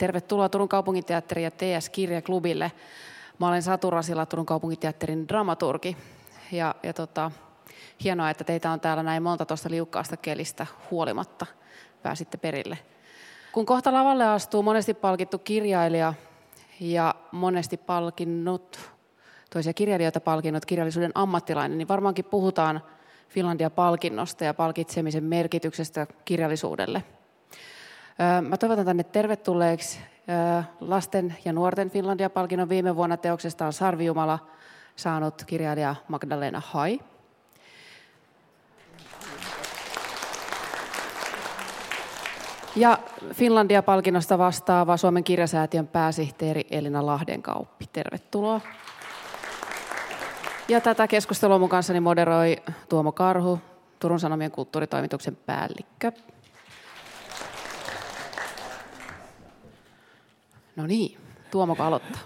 Tervetuloa Turun kaupunginteatteriin ja TS-kirjaklubille. Mä olen Satu Rasila, Turun kaupunginteatterin dramaturgi. Ja, ja tota, hienoa, että teitä on täällä näin monta tuosta liukkaasta kelistä huolimatta. Pääsitte perille. Kun kohta lavalle astuu monesti palkittu kirjailija ja monesti palkinnut, toisia kirjailijoita palkinnut kirjallisuuden ammattilainen, niin varmaankin puhutaan Finlandia-palkinnosta ja palkitsemisen merkityksestä kirjallisuudelle. Mä toivotan tänne tervetulleeksi lasten ja nuorten Finlandia-palkinnon viime vuonna teoksestaan Sarvijumala saanut kirjailija Magdalena Hai. Ja Finlandia-palkinnosta vastaava Suomen kirjasäätiön pääsihteeri Elina Lahdenkauppi. Tervetuloa. Ja tätä keskustelua mun kanssani moderoi Tuomo Karhu, Turun Sanomien kulttuuritoimituksen päällikkö. No niin, Tuomo aloittaa.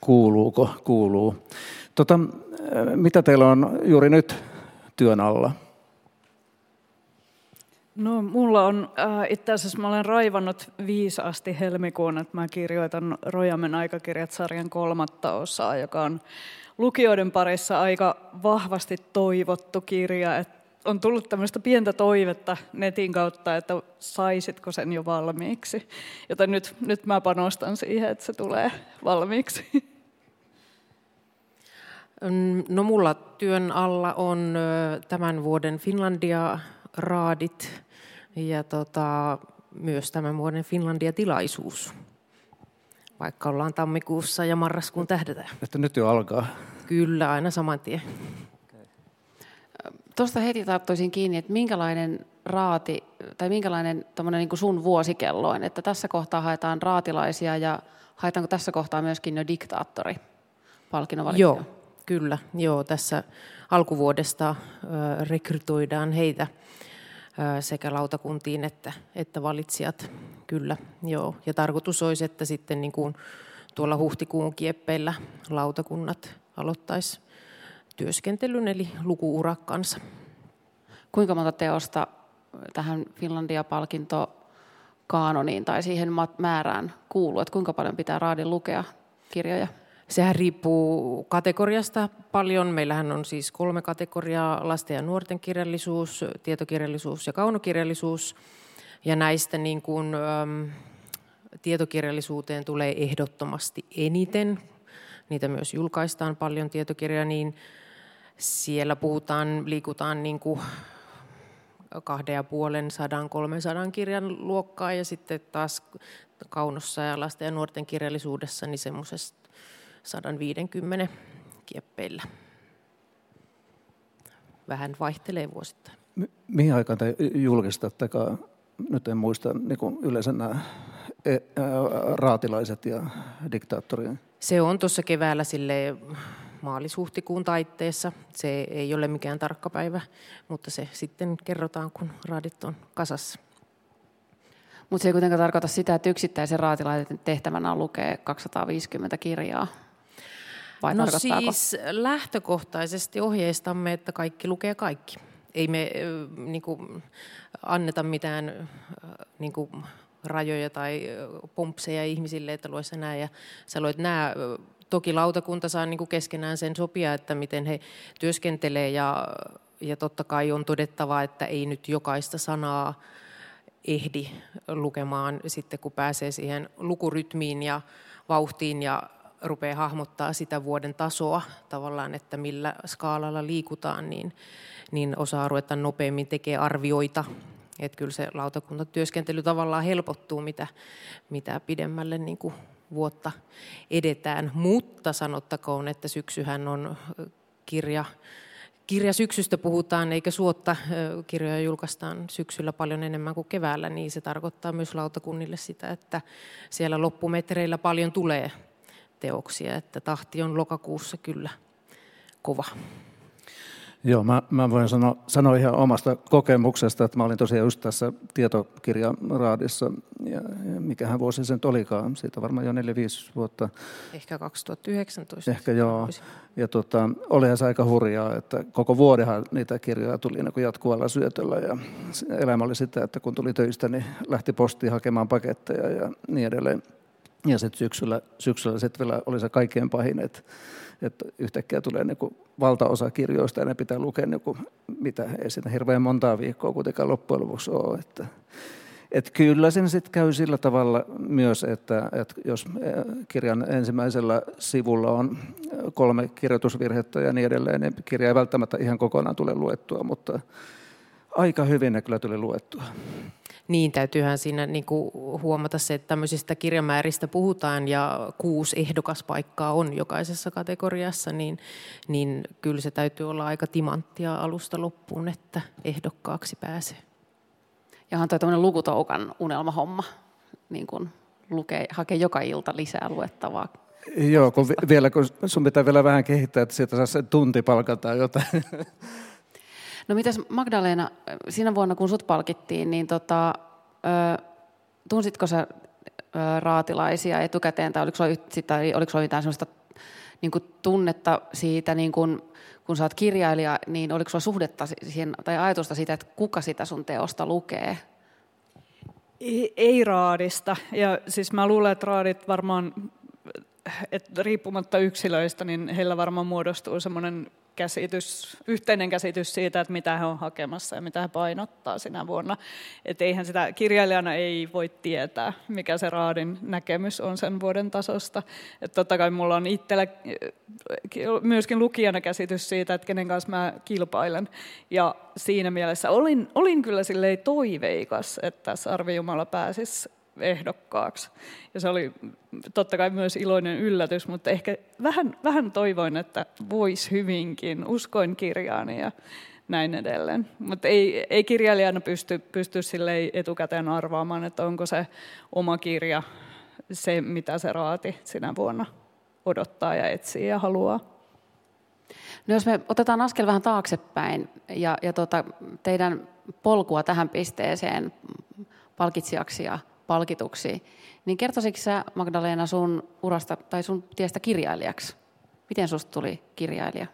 Kuuluuko? Kuuluu. Tota, mitä teillä on juuri nyt työn alla? No mulla on, äh, itse asiassa mä olen raivannut viisaasti helmikuun, että mä kirjoitan Rojamen aikakirjat-sarjan kolmatta osaa, joka on lukijoiden parissa aika vahvasti toivottu kirja. Et on tullut tämmöistä pientä toivetta netin kautta, että saisitko sen jo valmiiksi. Joten nyt, nyt mä panostan siihen, että se tulee valmiiksi. No mulla työn alla on tämän vuoden Finlandia-raadit ja tota, myös tämän vuoden Finlandia-tilaisuus, vaikka ollaan tammikuussa ja marraskuun tähdetään. Että nyt jo alkaa. Kyllä, aina saman tien. Tuosta heti tarttuisin kiinni, että minkälainen raati tai minkälainen niin kuin sun vuosikelloin, että tässä kohtaa haetaan raatilaisia ja haetaanko tässä kohtaa myöskin jo diktaattori palkinnon Joo, kyllä. Joo, tässä alkuvuodesta rekrytoidaan heitä sekä lautakuntiin että, että valitsijat. Kyllä, joo. Ja tarkoitus olisi, että sitten niin kuin tuolla huhtikuun kieppeillä lautakunnat aloittaisi työskentelyn eli lukuurakkansa. Kuinka monta teosta tähän Finlandia-palkinto kaanoniin tai siihen määrään kuuluu, että kuinka paljon pitää raadin lukea kirjoja? Sehän riippuu kategoriasta paljon. Meillähän on siis kolme kategoriaa, lasten ja nuorten kirjallisuus, tietokirjallisuus ja kaunokirjallisuus. Ja näistä niin kuin, äm, tietokirjallisuuteen tulee ehdottomasti eniten. Niitä myös julkaistaan paljon tietokirjoja, niin siellä puhutaan, liikutaan niin kuin kahden ja puolen sadan, kolmen sadan kirjan luokkaa ja sitten taas kaunossa ja lasten ja nuorten kirjallisuudessa niin semmoisesta 150 kieppeillä. Vähän vaihtelee vuosittain. mihin aikaan te julkistatte? Nyt en muista niin kuin yleensä nämä e, raatilaiset ja diktaattorit. Se on tuossa keväällä sille maalis-huhtikuun taitteessa. Se ei ole mikään tarkka päivä, mutta se sitten kerrotaan, kun raadit on kasassa. Mutta se ei kuitenkaan tarkoita sitä, että yksittäisen raatilaisen tehtävänä on lukea 250 kirjaa. Vai no siis lähtökohtaisesti ohjeistamme, että kaikki lukee kaikki. Ei me niin kuin, anneta mitään niin kuin, rajoja tai pumpseja ihmisille, että lue sä nää ja sä luet nää. Toki lautakunta saa niin kuin keskenään sen sopia, että miten he työskentelee ja, ja totta kai on todettava, että ei nyt jokaista sanaa ehdi lukemaan sitten, kun pääsee siihen lukurytmiin ja vauhtiin ja rupeaa hahmottaa sitä vuoden tasoa tavallaan, että millä skaalalla liikutaan, niin, niin osaa ruveta nopeammin tekemään arvioita. Että kyllä se lautakuntatyöskentely tavallaan helpottuu, mitä, mitä pidemmälle niin kuin vuotta edetään. Mutta sanottakoon, että syksyhän on kirja, kirja syksystä puhutaan, eikä suotta kirjoja julkaistaan syksyllä paljon enemmän kuin keväällä, niin se tarkoittaa myös lautakunnille sitä, että siellä loppumetreillä paljon tulee teoksia, että tahti on lokakuussa kyllä kova. Joo, mä, mä voin sanoa, sanoa ihan omasta kokemuksesta, että mä olin tosiaan just tässä tietokirjaraadissa, ja, ja mikähän vuosi se nyt olikaan, siitä varmaan jo 4-5 vuotta. Ehkä 2019. Ehkä joo, ja tota, olihan se aika hurjaa, että koko vuodenhan niitä kirjoja tuli niin jatkuvalla syötöllä, ja elämä oli sitä, että kun tuli töistä, niin lähti postiin hakemaan paketteja ja niin edelleen. Ja sitten syksyllä, syksyllä sitten vielä oli se kaikkein pahin, että että yhtäkkiä tulee niin kuin valtaosa kirjoista ja ne pitää lukea, niin kuin, mitä ei siinä hirveän montaa viikkoa kuitenkaan loppujen lopuksi ole. Että, että kyllä sen sitten käy sillä tavalla myös, että, että jos eh, kirjan ensimmäisellä sivulla on kolme kirjoitusvirhettä ja niin edelleen, niin kirja ei välttämättä ihan kokonaan tule luettua, mutta aika hyvin ne kyllä tuli luettua. Niin, täytyyhän siinä niin kuin huomata se, että tämmöisistä kirjamääristä puhutaan ja kuusi ehdokaspaikkaa on jokaisessa kategoriassa, niin, niin kyllä se täytyy olla aika timanttia alusta loppuun, että ehdokkaaksi pääsee. Ja on tämmöinen lukutoukan unelmahomma, niin kuin lukee, hakee joka ilta lisää luettavaa. Joo, kun vielä kun sun pitää vielä vähän kehittää, että sieltä saa sen tunti palkata jotain. No mitäs Magdalena, siinä vuonna kun sut palkittiin, niin tota, ö, tunsitko sä ö, raatilaisia etukäteen tai oliko sulla, mitään sellaista niin kuin tunnetta siitä, niin kuin, kun sä oot kirjailija, niin oliko sulla suhdetta siihen, tai ajatusta siitä, että kuka sitä sun teosta lukee? Ei, ei raadista. Ja siis mä luulen, että raadit varmaan, että riippumatta yksilöistä, niin heillä varmaan muodostuu semmoinen käsitys, yhteinen käsitys siitä, että mitä he on hakemassa ja mitä he painottaa sinä vuonna. Että eihän sitä kirjailijana ei voi tietää, mikä se raadin näkemys on sen vuoden tasosta. Että totta kai mulla on itsellä myöskin lukijana käsitys siitä, että kenen kanssa mä kilpailen. Ja siinä mielessä olin, olin kyllä toiveikas, että Sarvi Jumala pääsisi ehdokkaaksi. Ja se oli totta kai myös iloinen yllätys, mutta ehkä vähän, vähän toivoin, että voisi hyvinkin. Uskoin kirjaani ja näin edelleen. Mutta ei, ei kirjailijana pysty, pysty etukäteen arvaamaan, että onko se oma kirja se, mitä se raati sinä vuonna odottaa ja etsii ja haluaa. No jos me otetaan askel vähän taaksepäin ja, ja tuota, teidän polkua tähän pisteeseen palkitsijaksi ja palkituksi. Niin kertoisitko sä Magdalena sun urasta tai sun tiestä kirjailijaksi? Miten susta tuli kirjailija?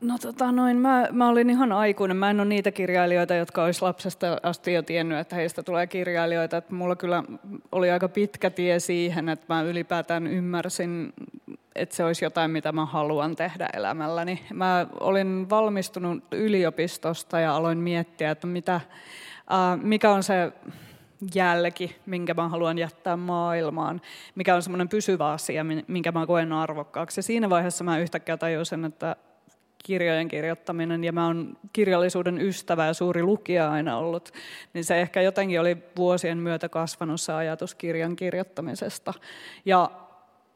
No tota noin, mä, mä olin ihan aikuinen. Mä en ole niitä kirjailijoita, jotka olisi lapsesta asti jo tiennyt, että heistä tulee kirjailijoita. Että mulla kyllä oli aika pitkä tie siihen, että mä ylipäätään ymmärsin, että se olisi jotain, mitä mä haluan tehdä elämälläni. Mä olin valmistunut yliopistosta ja aloin miettiä, että mitä, äh, mikä on se jälki, minkä mä haluan jättää maailmaan, mikä on semmoinen pysyvä asia, minkä mä koen arvokkaaksi. Ja siinä vaiheessa mä yhtäkkiä tajusin, että kirjojen kirjoittaminen, ja mä oon kirjallisuuden ystävä ja suuri lukija aina ollut, niin se ehkä jotenkin oli vuosien myötä kasvanut se ajatus kirjan kirjoittamisesta. Ja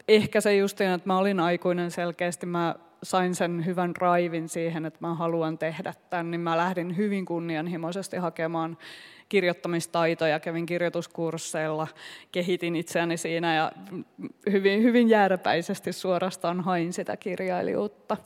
ehkä se just, että mä olin aikuinen selkeästi, mä sain sen hyvän raivin siihen, että mä haluan tehdä tämän, niin mä lähdin hyvin kunnianhimoisesti hakemaan kirjoittamistaitoja, kävin kirjoituskursseilla, kehitin itseäni siinä ja hyvin, hyvin jääräpäisesti suorastaan hain sitä kirjailijuutta.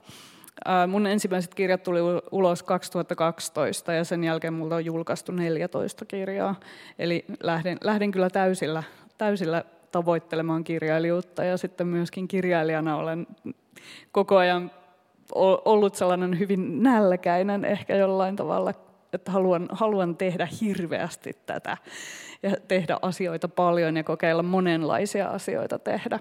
Mun ensimmäiset kirjat tuli ulos 2012 ja sen jälkeen mulla on julkaistu 14 kirjaa. Eli lähdin, lähdin kyllä täysillä, täysillä tavoittelemaan kirjailijuutta ja sitten myöskin kirjailijana olen koko ajan ollut sellainen hyvin nälkäinen ehkä jollain tavalla että haluan, haluan tehdä hirveästi tätä ja tehdä asioita paljon ja kokeilla monenlaisia asioita tehdä.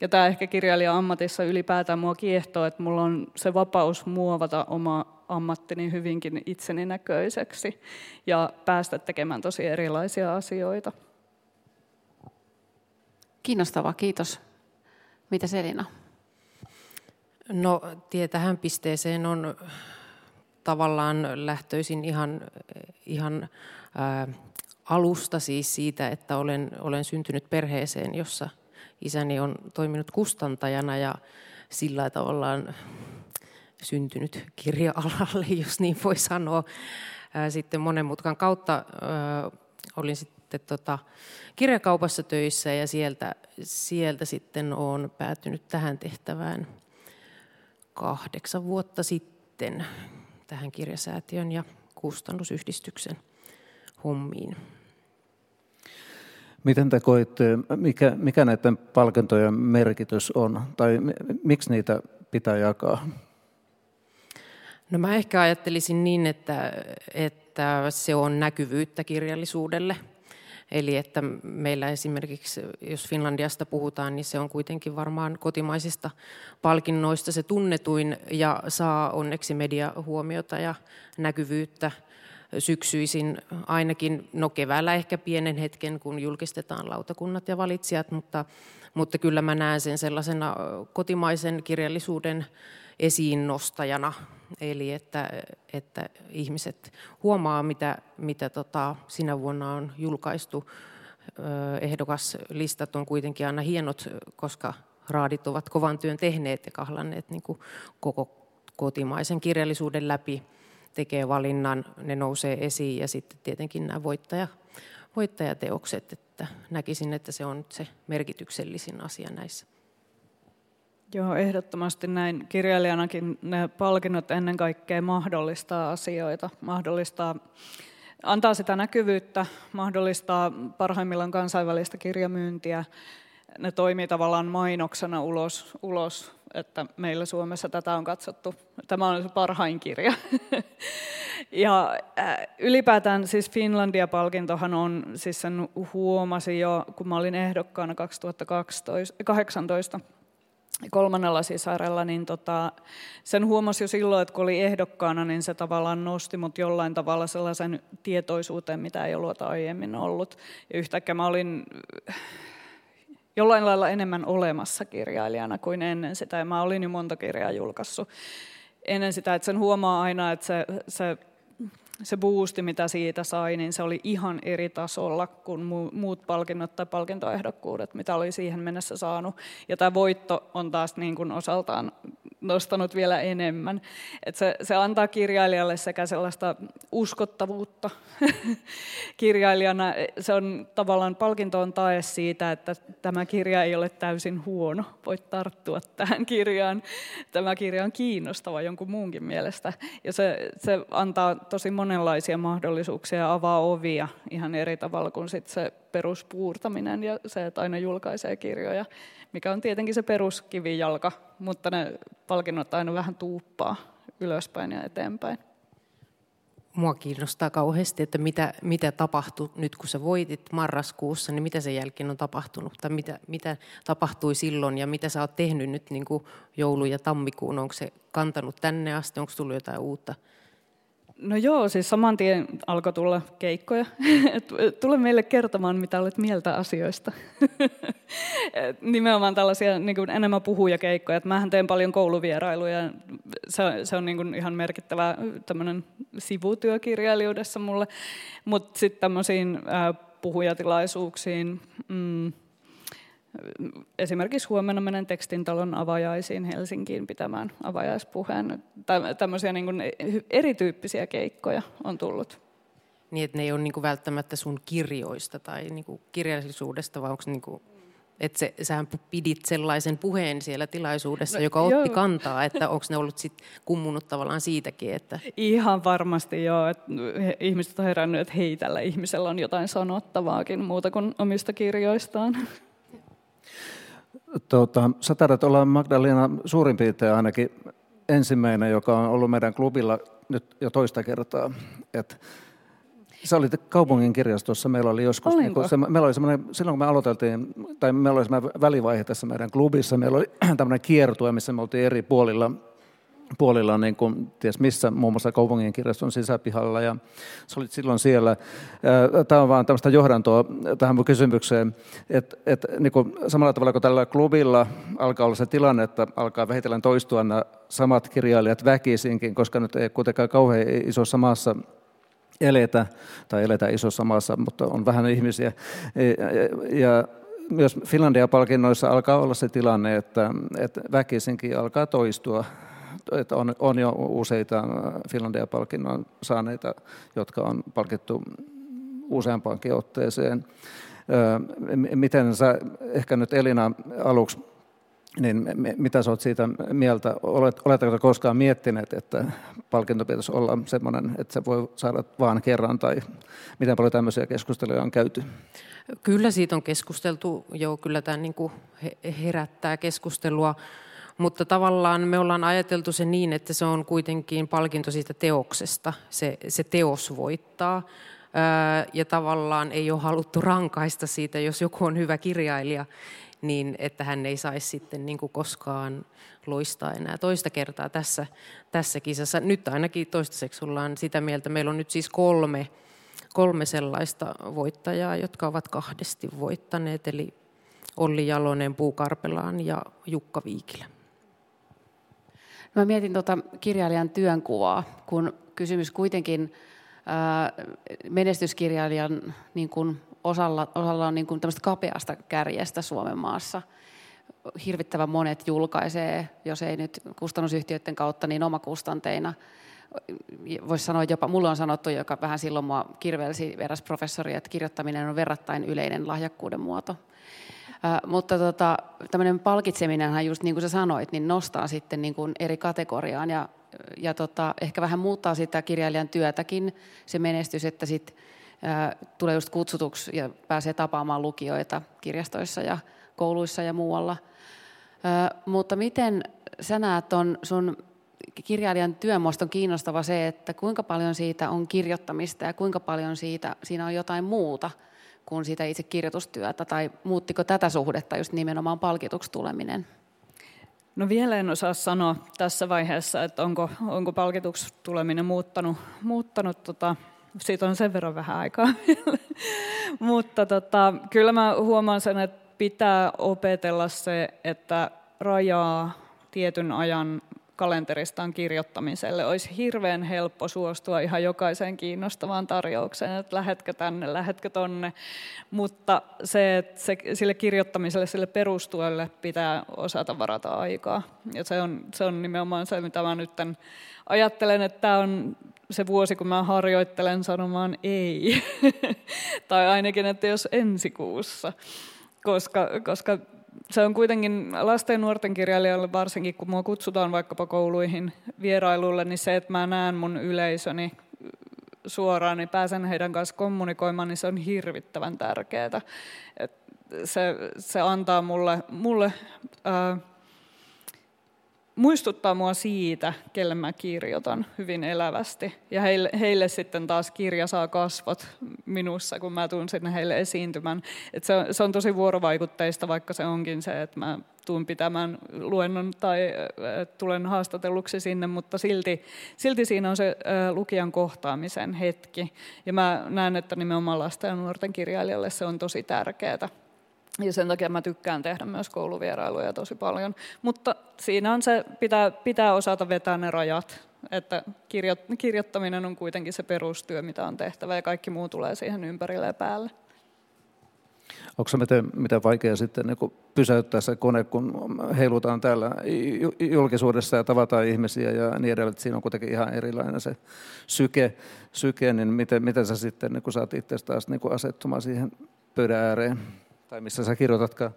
Ja tämä ehkä kirjailija ammatissa ylipäätään mua kiehtoo, että mulla on se vapaus muovata oma ammattini hyvinkin itseni näköiseksi ja päästä tekemään tosi erilaisia asioita. Kiinnostavaa, kiitos. Mitä Selina? No, tie tähän pisteeseen on tavallaan lähtöisin ihan, ihan ää, alusta siis siitä, että olen, olen syntynyt perheeseen, jossa isäni on toiminut kustantajana ja sillä tavallaan syntynyt kirja-alalle, jos niin voi sanoa. Sitten monen mutkan kautta olin sitten tota, kirjakaupassa töissä ja sieltä, sieltä sitten olen päätynyt tähän tehtävään kahdeksan vuotta sitten tähän kirjasäätiön ja kustannusyhdistyksen hommiin. Miten te koitte, mikä, mikä näiden palkintojen merkitys on, tai miksi niitä pitää jakaa? No mä ehkä ajattelisin niin, että, että se on näkyvyyttä kirjallisuudelle. Eli että meillä esimerkiksi, jos Finlandiasta puhutaan, niin se on kuitenkin varmaan kotimaisista palkinnoista se tunnetuin ja saa onneksi media huomiota ja näkyvyyttä syksyisin ainakin, no keväällä ehkä pienen hetken, kun julkistetaan lautakunnat ja valitsijat, mutta, mutta kyllä mä näen sen sellaisena kotimaisen kirjallisuuden esiin nostajana, eli että, että ihmiset huomaa, mitä, mitä tota, sinä vuonna on julkaistu. Ehdokaslistat on kuitenkin aina hienot, koska raadit ovat kovan työn tehneet ja kahlanneet niin kuin koko kotimaisen kirjallisuuden läpi tekee valinnan, ne nousee esiin ja sitten tietenkin nämä voittaja, voittajateokset, että näkisin, että se on se merkityksellisin asia näissä. Joo, ehdottomasti näin. Kirjailijanakin ne palkinnot ennen kaikkea mahdollistaa asioita, mahdollistaa, antaa sitä näkyvyyttä, mahdollistaa parhaimmillaan kansainvälistä kirjamyyntiä. Ne toimii tavallaan mainoksena ulos, ulos että meillä Suomessa tätä on katsottu. Tämä on se parhain kirja. ja äh, ylipäätään siis Finlandia-palkintohan on, siis sen huomasin jo, kun mä olin ehdokkaana 2018, kolmannella sisarella, niin tota, sen huomasi jo silloin, että kun oli ehdokkaana, niin se tavallaan nosti mut jollain tavalla sellaisen tietoisuuteen, mitä ei ollut aiemmin ollut. Ja yhtäkkiä mä olin jollain lailla enemmän olemassa kirjailijana kuin ennen sitä. Ja mä olin jo monta kirjaa julkaissut ennen sitä, että sen huomaa aina, että se, se se boosti, mitä siitä sai, niin se oli ihan eri tasolla kuin muut palkinnot tai palkintoehdokkuudet, mitä oli siihen mennessä saanut. Ja tämä voitto on taas niin kuin osaltaan nostanut vielä enemmän. Et se, se antaa kirjailijalle sekä sellaista uskottavuutta kirjailijana. Se on tavallaan palkinto on tae siitä, että tämä kirja ei ole täysin huono. Voit tarttua tähän kirjaan. Tämä kirja on kiinnostava jonkun muunkin mielestä. Ja se, se antaa tosi monenlaisia mahdollisuuksia ja avaa ovia ihan eri tavalla kuin sit se peruspuurtaminen ja se, että aina julkaisee kirjoja mikä on tietenkin se peruskivijalka, mutta ne palkinnot aina vähän tuuppaa ylöspäin ja eteenpäin. Mua kiinnostaa kauheasti, että mitä, mitä tapahtui nyt, kun sä voitit marraskuussa, niin mitä sen jälkeen on tapahtunut? Tai mitä, mitä tapahtui silloin ja mitä sä oot tehnyt nyt niin joulu- ja tammikuun? Onko se kantanut tänne asti? Onko tullut jotain uutta? No joo, siis saman tien alkoi tulla keikkoja. Tule meille kertomaan, mitä olet mieltä asioista. Nimenomaan tällaisia niin kuin enemmän puhuja keikkoja. Mähän teen paljon kouluvierailuja. Se, se on niin kuin ihan merkittävä tämmöinen sivutyö kirjailijuudessa mulle. Mutta sitten tämmöisiin puhujatilaisuuksiin, mm, Esimerkiksi huomenna menen tekstintalon avajaisiin Helsinkiin pitämään avajaispuheen. Tämmöisiä niin kuin erityyppisiä keikkoja on tullut. Niin, että ne ei ole niin kuin välttämättä sun kirjoista tai niin kuin kirjallisuudesta, vai onko niin kuin, että se, sähän pidit sellaisen puheen siellä tilaisuudessa, no, joka otti joo. kantaa, että onko ne ollut sit kummunut tavallaan siitäkin? Että... Ihan varmasti joo, että ihmiset on herännyt, että hei, tällä ihmisellä on jotain sanottavaakin muuta kuin omista kirjoistaan. Tuota, sä taidat olla Magdalena suurin piirtein ainakin ensimmäinen, joka on ollut meidän klubilla nyt jo toista kertaa. Et Sä olit kaupungin kirjastossa, meillä oli joskus, niin kun se, meillä oli silloin kun me aloiteltiin, tai meillä oli välivaihe tässä meidän klubissa, meillä oli tämmöinen kiertue, missä me oltiin eri puolilla puolilla, niin kuin, ties missä, muun muassa kaupungin kirjaston sisäpihalla, ja se oli silloin siellä. Tämä on vaan tämmöistä johdantoa tähän mun kysymykseen, että et, niin samalla tavalla kuin tällä klubilla alkaa olla se tilanne, että alkaa vähitellen toistua nämä samat kirjailijat väkisinkin, koska nyt ei kuitenkaan kauhean isossa maassa eletä, tai eletä isossa maassa, mutta on vähän ihmisiä. Ja, ja myös Finlandia-palkinnoissa alkaa olla se tilanne, että, että väkisinkin alkaa toistua että on, on jo useita Finlandia-palkinnon saaneita, jotka on palkittu useampaankin otteeseen. Miten sä ehkä nyt Elina aluksi niin mitä sä oot siitä mieltä? Olet, oletteko koskaan miettineet, että palkinto pitäisi olla sellainen, että se voi saada vaan kerran, tai miten paljon tämmöisiä keskusteluja on käyty? Kyllä siitä on keskusteltu, joo, kyllä tämä niin herättää keskustelua, mutta tavallaan me ollaan ajateltu se niin, että se on kuitenkin palkinto siitä teoksesta, se, se teos voittaa, ja tavallaan ei ole haluttu rankaista siitä, jos joku on hyvä kirjailija, niin että hän ei saisi sitten niin kuin koskaan loistaa enää toista kertaa tässä, tässä kisassa. Nyt ainakin toistaiseksi ollaan sitä mieltä. Meillä on nyt siis kolme, kolme sellaista voittajaa, jotka ovat kahdesti voittaneet, eli Olli Jalonen, Puu Karpelaan ja Jukka Viikilä. Mä mietin tuota kirjailijan työnkuvaa, kun kysymys kuitenkin menestyskirjailijan niin kuin osalla, osalla on niin kuin tämmöistä kapeasta kärjestä Suomen maassa. Hirvittävän monet julkaisee, jos ei nyt kustannusyhtiöiden kautta, niin omakustanteina. Voisi sanoa jopa, mulle on sanottu, joka vähän silloin mua kirvelsi eräs professori, että kirjoittaminen on verrattain yleinen lahjakkuuden muoto. Äh, mutta tota, tämmöinen palkitseminenhan, just niin kuin sä sanoit, niin nostaa sitten niin kuin eri kategoriaan ja, ja tota, ehkä vähän muuttaa sitä kirjailijan työtäkin, se menestys, että sitten tulee just kutsutuksi ja pääsee tapaamaan lukijoita kirjastoissa ja kouluissa ja muualla. Mutta miten sä näet on sun kirjailijan työn on kiinnostava se, että kuinka paljon siitä on kirjoittamista ja kuinka paljon siitä, siinä on jotain muuta kuin siitä itse kirjoitustyötä, tai muuttiko tätä suhdetta just nimenomaan palkituksi tuleminen? No vielä en osaa sanoa tässä vaiheessa, että onko, onko palkituksi tuleminen muuttanut, muuttanut tota, siitä on sen verran vähän aikaa Mutta tota, kyllä mä huomaan sen, että pitää opetella se, että rajaa tietyn ajan kalenteristaan kirjoittamiselle. Olisi hirveän helppo suostua ihan jokaiseen kiinnostavaan tarjoukseen, että lähetkö tänne, lähetkö tonne. Mutta se, että se, sille kirjoittamiselle, sille perustuelle pitää osata varata aikaa. Ja se on, se on nimenomaan se, mitä mä nyt ajattelen, että tämä on se vuosi, kun mä harjoittelen sanomaan ei. tai ainakin, että jos ensi kuussa. Koska, koska se on kuitenkin lasten ja nuorten kirjailijoille, varsinkin kun mua kutsutaan vaikkapa kouluihin vierailulle, niin se, että mä näen mun yleisöni suoraan, niin pääsen heidän kanssa kommunikoimaan, niin se on hirvittävän tärkeää. Se, se antaa mulle, mulle ää, muistuttaa mua siitä, kelle mä kirjoitan hyvin elävästi. Ja heille, heille sitten taas kirja saa kasvot minussa, kun mä tuun sinne heille esiintymään. Et se, on, se on tosi vuorovaikutteista, vaikka se onkin se, että mä tuun pitämään luennon tai äh, tulen haastatelluksi sinne, mutta silti, silti siinä on se äh, lukijan kohtaamisen hetki. Ja mä näen, että nimenomaan lasten ja nuorten kirjailijalle se on tosi tärkeää. Ja sen takia mä tykkään tehdä myös kouluvierailuja tosi paljon. Mutta siinä on se, pitää, pitää osata vetää ne rajat, että kirjo, kirjoittaminen on kuitenkin se perustyö, mitä on tehtävä, ja kaikki muu tulee siihen ympärille ja päälle. Onko se miten, miten vaikea sitten niin pysäyttää se kone, kun heilutaan täällä julkisuudessa ja tavataan ihmisiä ja niin edelleen, että siinä on kuitenkin ihan erilainen se syke, syke niin miten, miten sä sitten niin saat itse taas niin asettumaan siihen pöydän ääreen? Tai missä sä kirjoitatkaan?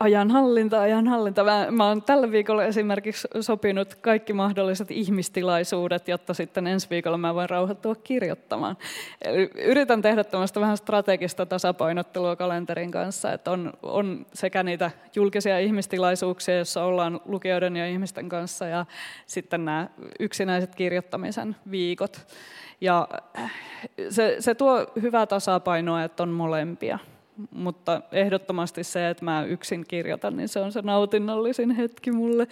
Ajanhallinta, ajanhallinta. Mä, mä oon tällä viikolla esimerkiksi sopinut kaikki mahdolliset ihmistilaisuudet, jotta sitten ensi viikolla mä voin rauhoittua kirjoittamaan. Eli yritän tehdä tämmöistä vähän strategista tasapainottelua kalenterin kanssa, että on, on sekä niitä julkisia ihmistilaisuuksia, joissa ollaan lukijoiden ja ihmisten kanssa, ja sitten nämä yksinäiset kirjoittamisen viikot. Ja se, se tuo hyvää tasapainoa, että on molempia mutta ehdottomasti se, että mä yksin kirjoitan, niin se on se nautinnollisin hetki mulle.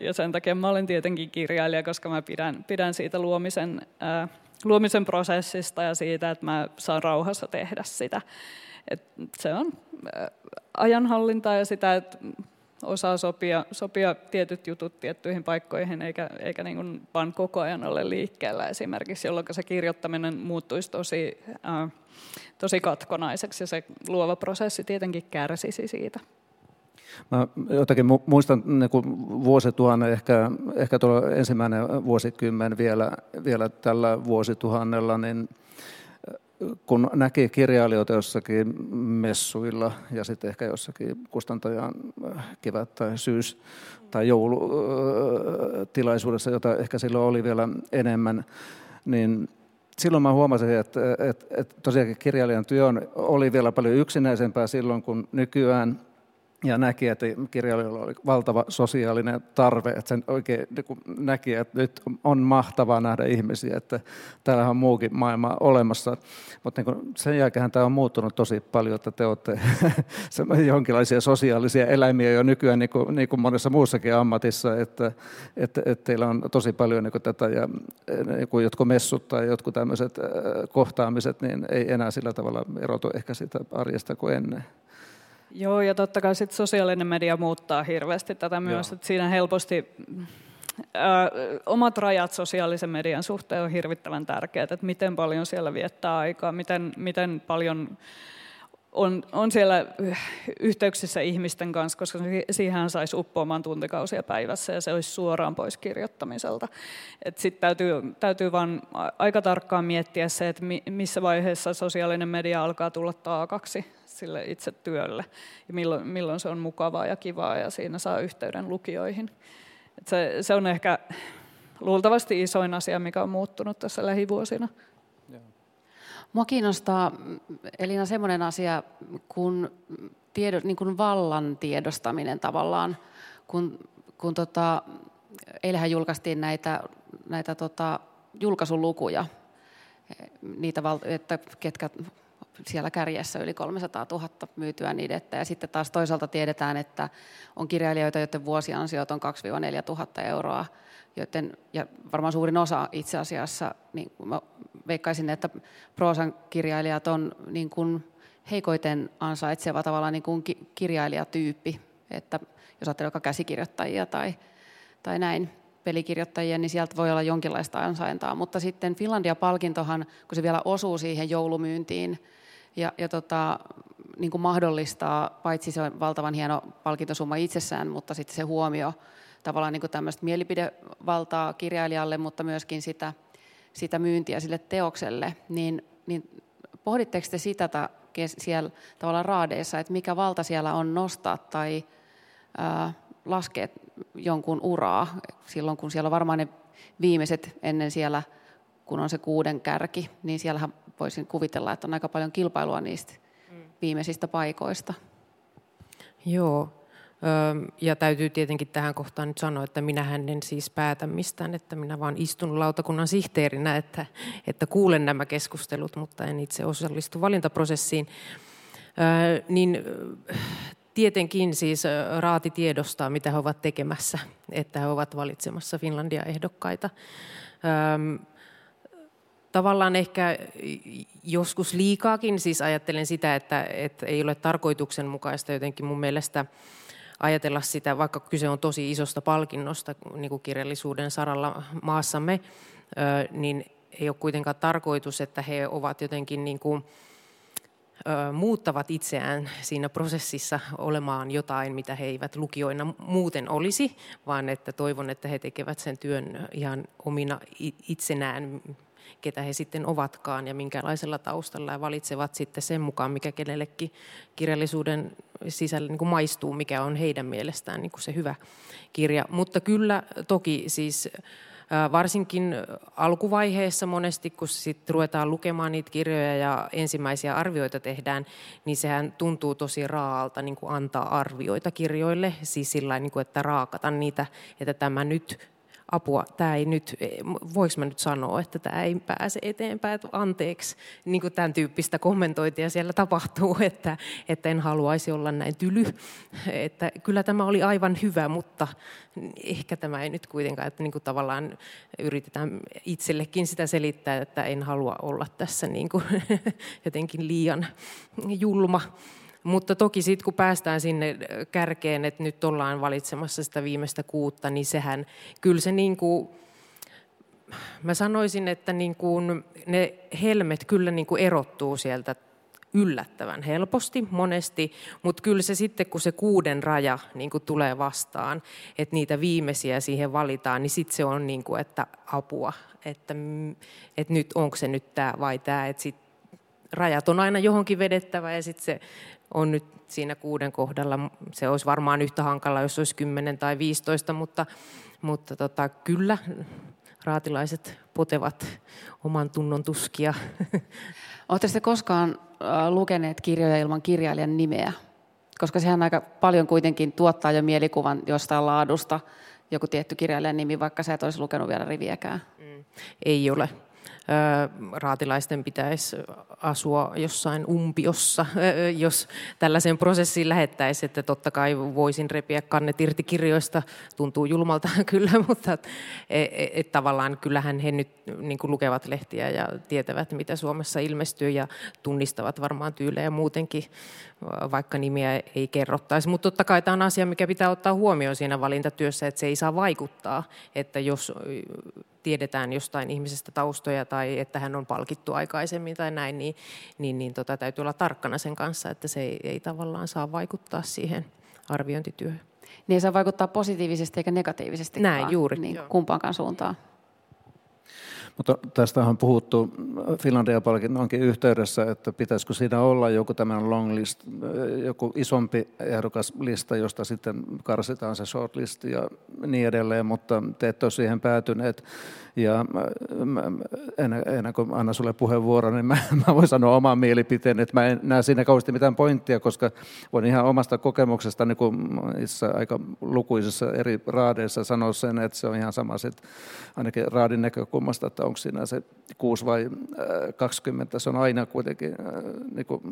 Ja sen takia mä olen tietenkin kirjailija, koska mä pidän, pidän siitä luomisen, luomisen prosessista ja siitä, että mä saan rauhassa tehdä sitä. Et se on ajanhallintaa ja sitä, että osaa sopia, sopia tietyt jutut tiettyihin paikkoihin, eikä, eikä niin kuin vaan koko ajan ole liikkeellä esimerkiksi, jolloin se kirjoittaminen muuttuisi tosi, äh, tosi katkonaiseksi ja se luova prosessi tietenkin kärsisi siitä. Mä jotenkin muistan niin kuin vuosituhannen, ehkä, ehkä tuolla ensimmäinen vuosikymmen vielä, vielä tällä vuosituhannella, niin kun näki kirjailijoita jossakin messuilla ja sitten ehkä jossakin kustantajan kevät- tai syys- tai joulutilaisuudessa, jota ehkä silloin oli vielä enemmän, niin silloin mä huomasin, että, että, että tosiaankin kirjailijan työ oli vielä paljon yksinäisempää silloin kuin nykyään – ja näki, että kirjailijalla oli valtava sosiaalinen tarve, että sen oikein niin näki, että nyt on mahtavaa nähdä ihmisiä, että täällä on muukin maailma olemassa. Mutta niin sen jälkeen tämä on muuttunut tosi paljon, että te olette jonkinlaisia sosiaalisia eläimiä jo nykyään niin kuin, niin kuin monessa muussakin ammatissa, että, että, että teillä on tosi paljon niin kuin tätä ja niin kuin jotkut messut tai jotkut tämmöiset äh, kohtaamiset, niin ei enää sillä tavalla erotu ehkä sitä arjesta kuin ennen. Joo, ja totta kai sit sosiaalinen media muuttaa hirveästi tätä myös, että siinä helposti Ö, omat rajat sosiaalisen median suhteen on hirvittävän tärkeät, että miten paljon siellä viettää aikaa, miten, miten paljon on, on siellä yhteyksissä ihmisten kanssa, koska siihen saisi uppoamaan tuntikausia päivässä ja se olisi suoraan pois kirjoittamiselta. Sitten täytyy, täytyy vaan aika tarkkaan miettiä se, että missä vaiheessa sosiaalinen media alkaa tulla taakaksi sille itse työlle ja milloin, milloin se on mukavaa ja kivaa ja siinä saa yhteyden lukijoihin. Et se, se on ehkä luultavasti isoin asia, mikä on muuttunut tässä lähivuosina. Mua kiinnostaa, Elina, semmoinen asia kun, tiedo, niin kuin vallan tiedostaminen tavallaan, kun, kun tota, eilähän julkaistiin näitä, näitä tota, julkaisulukuja, niitä, että ketkä siellä kärjessä yli 300 000 myytyä niidettä. Ja sitten taas toisaalta tiedetään, että on kirjailijoita, joiden vuosiansiot on 2-4 tuhatta euroa, joten, ja varmaan suurin osa itse asiassa, niin mä veikkaisin, että proosan kirjailijat on niin kuin heikoiten ansaitseva tavallaan niin kuin kirjailijatyyppi, että jos ajattelee käsikirjoittajia tai, tai näin, pelikirjoittajia, niin sieltä voi olla jonkinlaista ansaintaa. Mutta sitten Finlandia-palkintohan, kun se vielä osuu siihen joulumyyntiin, ja, ja tota, niin kuin mahdollistaa, paitsi se on valtavan hieno palkintosumma itsessään, mutta sitten se huomio tavallaan niin kuin tämmöistä mielipidevaltaa kirjailijalle, mutta myöskin sitä, sitä myyntiä sille teokselle, niin, niin pohditteko te sitä ta, siellä tavallaan raadeissa, että mikä valta siellä on nostaa tai ää, laskea jonkun uraa silloin, kun siellä on varmaan ne viimeiset ennen siellä, kun on se kuuden kärki, niin siellähän voisin kuvitella, että on aika paljon kilpailua niistä viimeisistä paikoista. Joo, ja täytyy tietenkin tähän kohtaan nyt sanoa, että minähän en siis päätä mistään, että minä vaan istun lautakunnan sihteerinä, että, että kuulen nämä keskustelut, mutta en itse osallistu valintaprosessiin. Niin tietenkin siis Raati tiedostaa, mitä he ovat tekemässä, että he ovat valitsemassa Finlandia-ehdokkaita tavallaan ehkä joskus liikaakin, siis ajattelen sitä, että, että ei ole tarkoituksenmukaista jotenkin mun mielestä ajatella sitä, vaikka kyse on tosi isosta palkinnosta niin kuin kirjallisuuden saralla maassamme, niin ei ole kuitenkaan tarkoitus, että he ovat jotenkin niin kuin, muuttavat itseään siinä prosessissa olemaan jotain, mitä he eivät lukijoina muuten olisi, vaan että toivon, että he tekevät sen työn ihan omina itsenään, ketä he sitten ovatkaan ja minkälaisella taustalla ja valitsevat sitten sen mukaan, mikä kenellekin kirjallisuuden sisällä niin kuin maistuu, mikä on heidän mielestään niin kuin se hyvä kirja. Mutta kyllä toki siis varsinkin alkuvaiheessa monesti, kun sitten ruvetaan lukemaan niitä kirjoja ja ensimmäisiä arvioita tehdään, niin sehän tuntuu tosi raalta niin antaa arvioita kirjoille, siis sillä niin kuin, että raakata niitä, että tämä nyt apua, tämä ei nyt, e, voiko mä nyt sanoa, että tämä ei pääse eteenpäin, että anteeksi, niin kuin tämän tyyppistä kommentointia siellä tapahtuu, että, että en haluaisi olla näin tyly, että kyllä tämä oli aivan hyvä, mutta ehkä tämä ei nyt kuitenkaan, että niin kuin tavallaan yritetään itsellekin sitä selittää, että en halua olla tässä niin kuin jotenkin liian julma. Mutta toki sitten kun päästään sinne kärkeen, että nyt ollaan valitsemassa sitä viimeistä kuutta, niin sehän kyllä se niin kuin, mä sanoisin, että niin kuin ne helmet kyllä niin kuin erottuu sieltä yllättävän helposti monesti, mutta kyllä se sitten, kun se kuuden raja niin kuin tulee vastaan, että niitä viimeisiä siihen valitaan, niin sitten se on niin kuin, että apua, että, että nyt onko se nyt tämä vai tämä, että sit rajat on aina johonkin vedettävä ja sitten se on nyt siinä kuuden kohdalla. Se olisi varmaan yhtä hankala, jos olisi 10 tai 15, mutta, mutta tota, kyllä raatilaiset potevat oman tunnon tuskia. Oletteko koskaan lukeneet kirjoja ilman kirjailijan nimeä? Koska sehän aika paljon kuitenkin tuottaa jo mielikuvan jostain laadusta, joku tietty kirjailijan nimi, vaikka sä et olisi lukenut vielä riviäkään. Mm. Ei ole raatilaisten pitäisi asua jossain umpiossa, jos tällaisen prosessiin lähettäisiin, että totta kai voisin repiä kannet irti kirjoista, tuntuu julmalta kyllä, mutta et, et, et tavallaan kyllähän he nyt niin lukevat lehtiä ja tietävät, mitä Suomessa ilmestyy ja tunnistavat varmaan tyylejä muutenkin, vaikka nimiä ei kerrottaisi. Mutta totta kai tämä on asia, mikä pitää ottaa huomioon siinä valintatyössä, että se ei saa vaikuttaa, että jos tiedetään jostain ihmisestä taustoja tai että hän on palkittu aikaisemmin tai näin, niin, niin, niin tota, täytyy olla tarkkana sen kanssa, että se ei, ei tavallaan saa vaikuttaa siihen arviointityöhön. Niin ei saa vaikuttaa positiivisesti eikä negatiivisesti. Näin, juuri. Niin, kumpaankaan suuntaan. Mutta tästä on puhuttu Finlandia-palkinnonkin yhteydessä, että pitäisikö siinä olla joku tämän long list, joku isompi ehdokaslista, josta sitten karsitaan se shortlist ja niin edelleen, mutta te ette ole siihen päätyneet. Ja ennen, ennen kuin annan sulle puheenvuoron, niin mä, mä voin sanoa oman mielipiteen, että mä en näe siinä kauheasti mitään pointtia, koska voin ihan omasta kokemuksesta niin kuin aika lukuisissa eri raadeissa sanoa sen, että se on ihan sama sit, ainakin raadin näkökulmasta, että onko siinä se 6 vai 20, se on aina kuitenkin niin kuin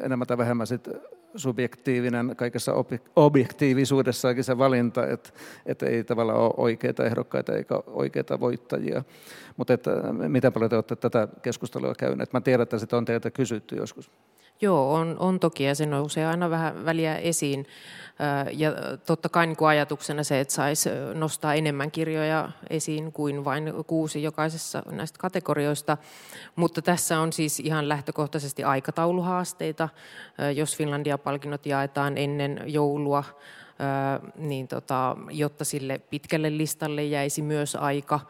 enemmän tai vähemmän sit subjektiivinen kaikessa objektiivisuudessakin se valinta, että, että ei tavallaan ole oikeita ehdokkaita eikä oikeita voittajia. Mutta että, miten paljon te olette tätä keskustelua käyneet? Mä tiedän, että sitä on teiltä kysytty joskus. Joo, on, on toki ja se nousee aina vähän väliä esiin. Ja totta kai niin kuin ajatuksena se, että saisi nostaa enemmän kirjoja esiin kuin vain kuusi jokaisessa näistä kategorioista. Mutta tässä on siis ihan lähtökohtaisesti aikatauluhaasteita. Jos Finlandia-palkinnot jaetaan ennen joulua, niin tota, jotta sille pitkälle listalle jäisi myös aika.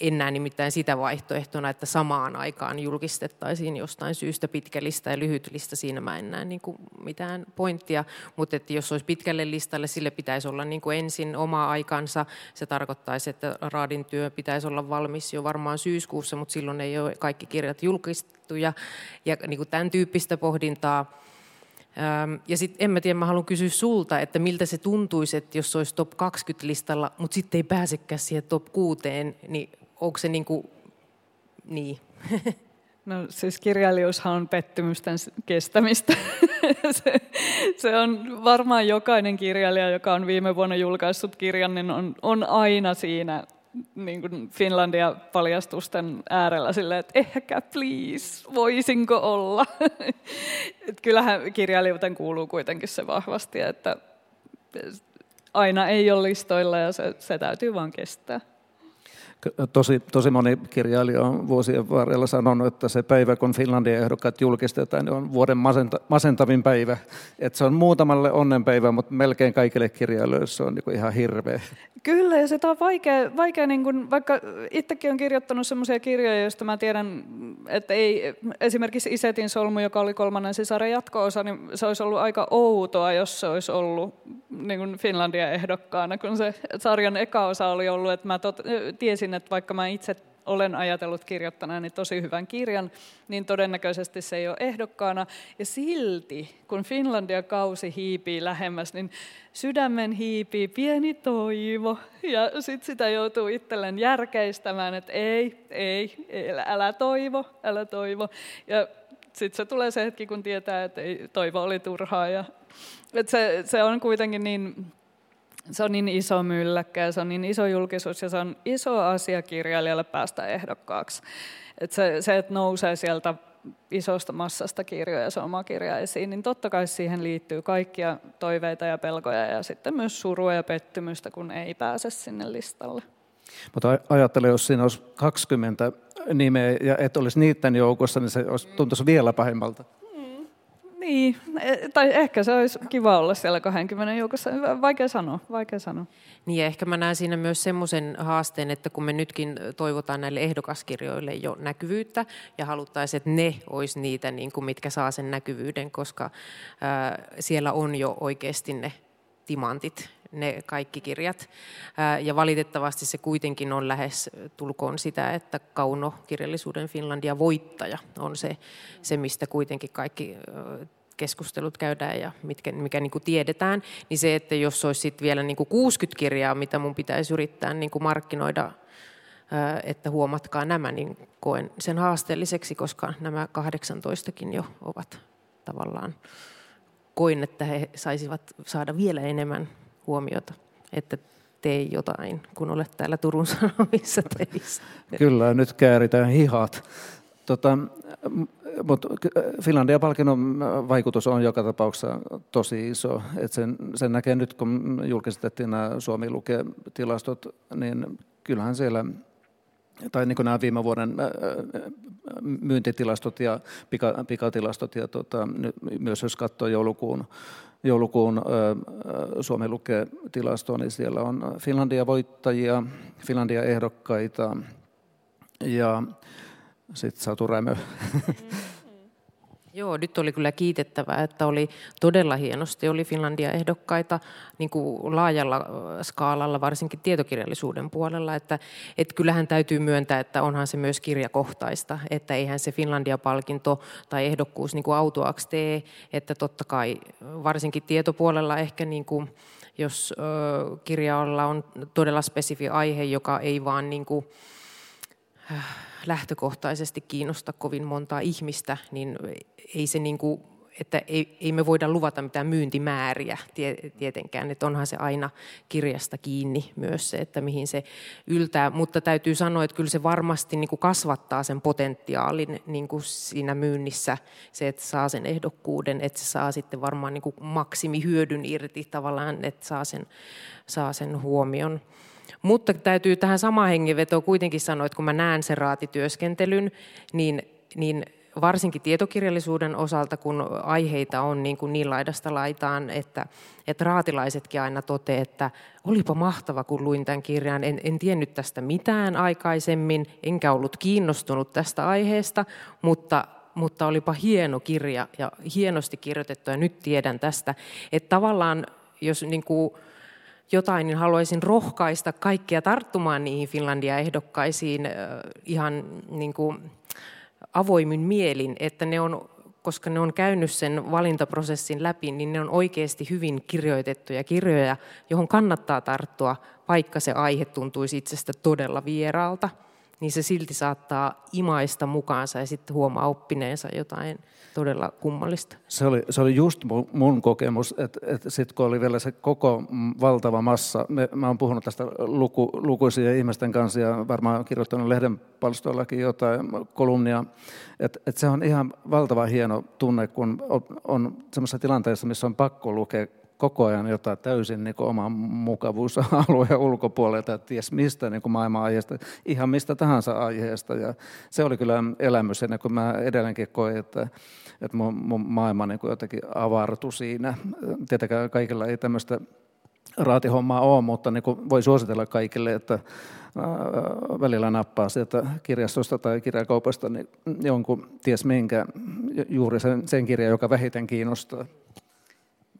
En näe nimittäin sitä vaihtoehtona, että samaan aikaan julkistettaisiin jostain syystä pitkä lista ja lyhyt lista. Siinä mä en näe niin kuin mitään pointtia, mutta että jos olisi pitkälle listalle, sille pitäisi olla niin kuin ensin oma aikansa. Se tarkoittaisi, että raadin työ pitäisi olla valmis jo varmaan syyskuussa, mutta silloin ei ole kaikki kirjat julkistettu ja, ja niin kuin tämän tyyppistä pohdintaa ja sitten en mä tiedä, mä haluan kysyä sulta, että miltä se tuntuisi, että jos se olisi top 20 listalla, mutta sitten ei pääsekään siihen top 6, niin onko se niin kuin, niin? No siis kirjailijuushan on pettymysten kestämistä. se, se on varmaan jokainen kirjailija, joka on viime vuonna julkaissut kirjan, niin on, on aina siinä niin kuin Finlandia paljastusten äärellä silleen, että ehkä please, voisinko olla? Et kyllähän kirjailijuuteen kuuluu kuitenkin se vahvasti, että aina ei ole listoilla ja se, se täytyy vaan kestää. Tosi, tosi moni kirjailija on vuosien varrella sanonut, että se päivä, kun Finlandia ehdokkaat julkistetaan, niin on vuoden masenta, masentavin päivä. Että se on muutamalle onnenpäivä, mutta melkein kaikille kirjailijoille se on niin ihan hirveä. Kyllä, ja sitä on vaikea, vaikea niin kuin, vaikka itsekin olen kirjoittanut sellaisia kirjoja, joista mä tiedän, että ei, esimerkiksi Isetin solmu, joka oli kolmannen sisaren jatko-osa, niin se olisi ollut aika outoa, jos se olisi ollut niin Finlandia ehdokkaana, kun se sarjan eka osa oli ollut, että mä tot, tiesin, että vaikka mä itse olen ajatellut kirjoittaneeni tosi hyvän kirjan, niin todennäköisesti se ei ole ehdokkaana. Ja silti, kun Finlandia-kausi hiipii lähemmäs, niin sydämen hiipii pieni toivo. Ja sitten sitä joutuu itselleen järkeistämään, että ei, ei, älä toivo, älä toivo. Ja sitten se tulee se hetki, kun tietää, että ei, toivo oli turhaa. Ja, että se, se on kuitenkin niin se on niin iso mylläkkä ja se on niin iso julkisuus ja se on iso asia kirjailijalle päästä ehdokkaaksi. Et se, se, että nousee sieltä isosta massasta kirjoja se oma kirja esiin, niin totta kai siihen liittyy kaikkia toiveita ja pelkoja ja sitten myös surua ja pettymystä, kun ei pääse sinne listalle. Mutta ajattele, jos siinä olisi 20 nimeä ja et olisi niiden joukossa, niin se olisi, tuntuisi vielä pahemmalta. Niin, e, tai ehkä se olisi kiva olla siellä 20 joukossa. Vaikea sanoa, vaikea sanoa. Niin ja ehkä mä näen siinä myös semmoisen haasteen, että kun me nytkin toivotaan näille ehdokaskirjoille jo näkyvyyttä ja haluttaisiin, että ne olisi niitä, niin kuin mitkä saa sen näkyvyyden, koska ää, siellä on jo oikeasti ne timantit, ne kaikki kirjat. Ja valitettavasti se kuitenkin on lähes tulkoon sitä, että kaunokirjallisuuden Finlandia voittaja on se, se mistä kuitenkin kaikki keskustelut käydään ja mitkä, mikä niin kuin tiedetään, niin se, että jos olisi sit vielä niin kuin 60 kirjaa, mitä mun pitäisi yrittää niin kuin markkinoida, että huomatkaa nämä, niin koen sen haasteelliseksi, koska nämä 18kin jo ovat tavallaan, koin, että he saisivat saada vielä enemmän huomiota, että tee jotain, kun olet täällä Turun Sanomissa teissä. Kyllä, nyt kääritään hihat. Tota, mutta Finlandia palkinnon vaikutus on joka tapauksessa tosi iso. Et sen, sen näkee nyt, kun julkistettiin nämä Suomi lukee tilastot, niin kyllähän siellä tai niin nämä viime vuoden myyntitilastot ja pika, pikatilastot ja tota, myös jos katsoo joulukuun, joulukuun Suomi lukee tilastoa, niin siellä on Finlandia voittajia, Finlandia ehdokkaita ja sitten Satu Rämö. Joo, nyt oli kyllä kiitettävää, että oli todella hienosti. Oli Finlandia ehdokkaita niin kuin laajalla skaalalla, varsinkin tietokirjallisuuden puolella. Että, että kyllähän täytyy myöntää, että onhan se myös kirjakohtaista, että eihän se Finlandia-palkinto tai ehdokkuus niin kuin autuaksi tee. Että totta kai varsinkin tietopuolella ehkä niin kuin, jos kirjalla on todella spesifi aihe, joka ei vaan niin kuin, lähtökohtaisesti kiinnosta kovin montaa ihmistä, niin ei se niin kuin, että ei, ei me voida luvata mitään myyntimääriä tietenkään, että onhan se aina kirjasta kiinni myös se, että mihin se yltää, mutta täytyy sanoa, että kyllä se varmasti niin kuin kasvattaa sen potentiaalin niin kuin siinä myynnissä, se, että saa sen ehdokkuuden, että se saa sitten varmaan niin kuin maksimihyödyn irti tavallaan, että saa sen, saa sen huomion. Mutta täytyy tähän samaan hengenvetoon kuitenkin sanoa, että kun mä näen sen raatityöskentelyn, niin, niin varsinkin tietokirjallisuuden osalta, kun aiheita on niin, kuin niin laidasta laitaan, että, että raatilaisetkin aina toteavat, että olipa mahtava, kun luin tämän kirjan. En, en tiennyt tästä mitään aikaisemmin, enkä ollut kiinnostunut tästä aiheesta, mutta mutta olipa hieno kirja ja hienosti kirjoitettu ja nyt tiedän tästä. Että tavallaan, jos niin kuin jotain, niin haluaisin rohkaista kaikkia tarttumaan niihin Finlandia-ehdokkaisiin ihan niin kuin avoimin mielin, että ne on, koska ne on käynyt sen valintaprosessin läpi, niin ne on oikeasti hyvin kirjoitettuja kirjoja, johon kannattaa tarttua, vaikka se aihe tuntuisi itsestä todella vieraalta niin se silti saattaa imaista mukaansa ja sitten huomaa oppineensa jotain todella kummallista. Se oli, se oli just mun kokemus, että, että sitten kun oli vielä se koko valtava massa, me, mä oon puhunut tästä luku, lukuisia ihmisten kanssa ja varmaan kirjoittanut lehden palstoillakin jotain kolumnia, että, että se on ihan valtava hieno tunne, kun on, on semmoisessa tilanteessa, missä on pakko lukea koko ajan jotain täysin niin kuin oman mukavuusalueen ulkopuolelta, että ties mistä niin maailman aiheesta, ihan mistä tahansa aiheesta. Ja se oli kyllä elämys, ennen kuin mä edelleenkin koin, että, että mun, mun maailma niin kuin jotenkin avartui siinä. Tietenkään kaikilla ei tämmöistä raatihommaa ole, mutta niin kuin voi suositella kaikille, että välillä nappaa sieltä kirjastosta tai kirjakaupasta niin jonkun ties minkä, juuri sen, sen kirjan, joka vähiten kiinnostaa.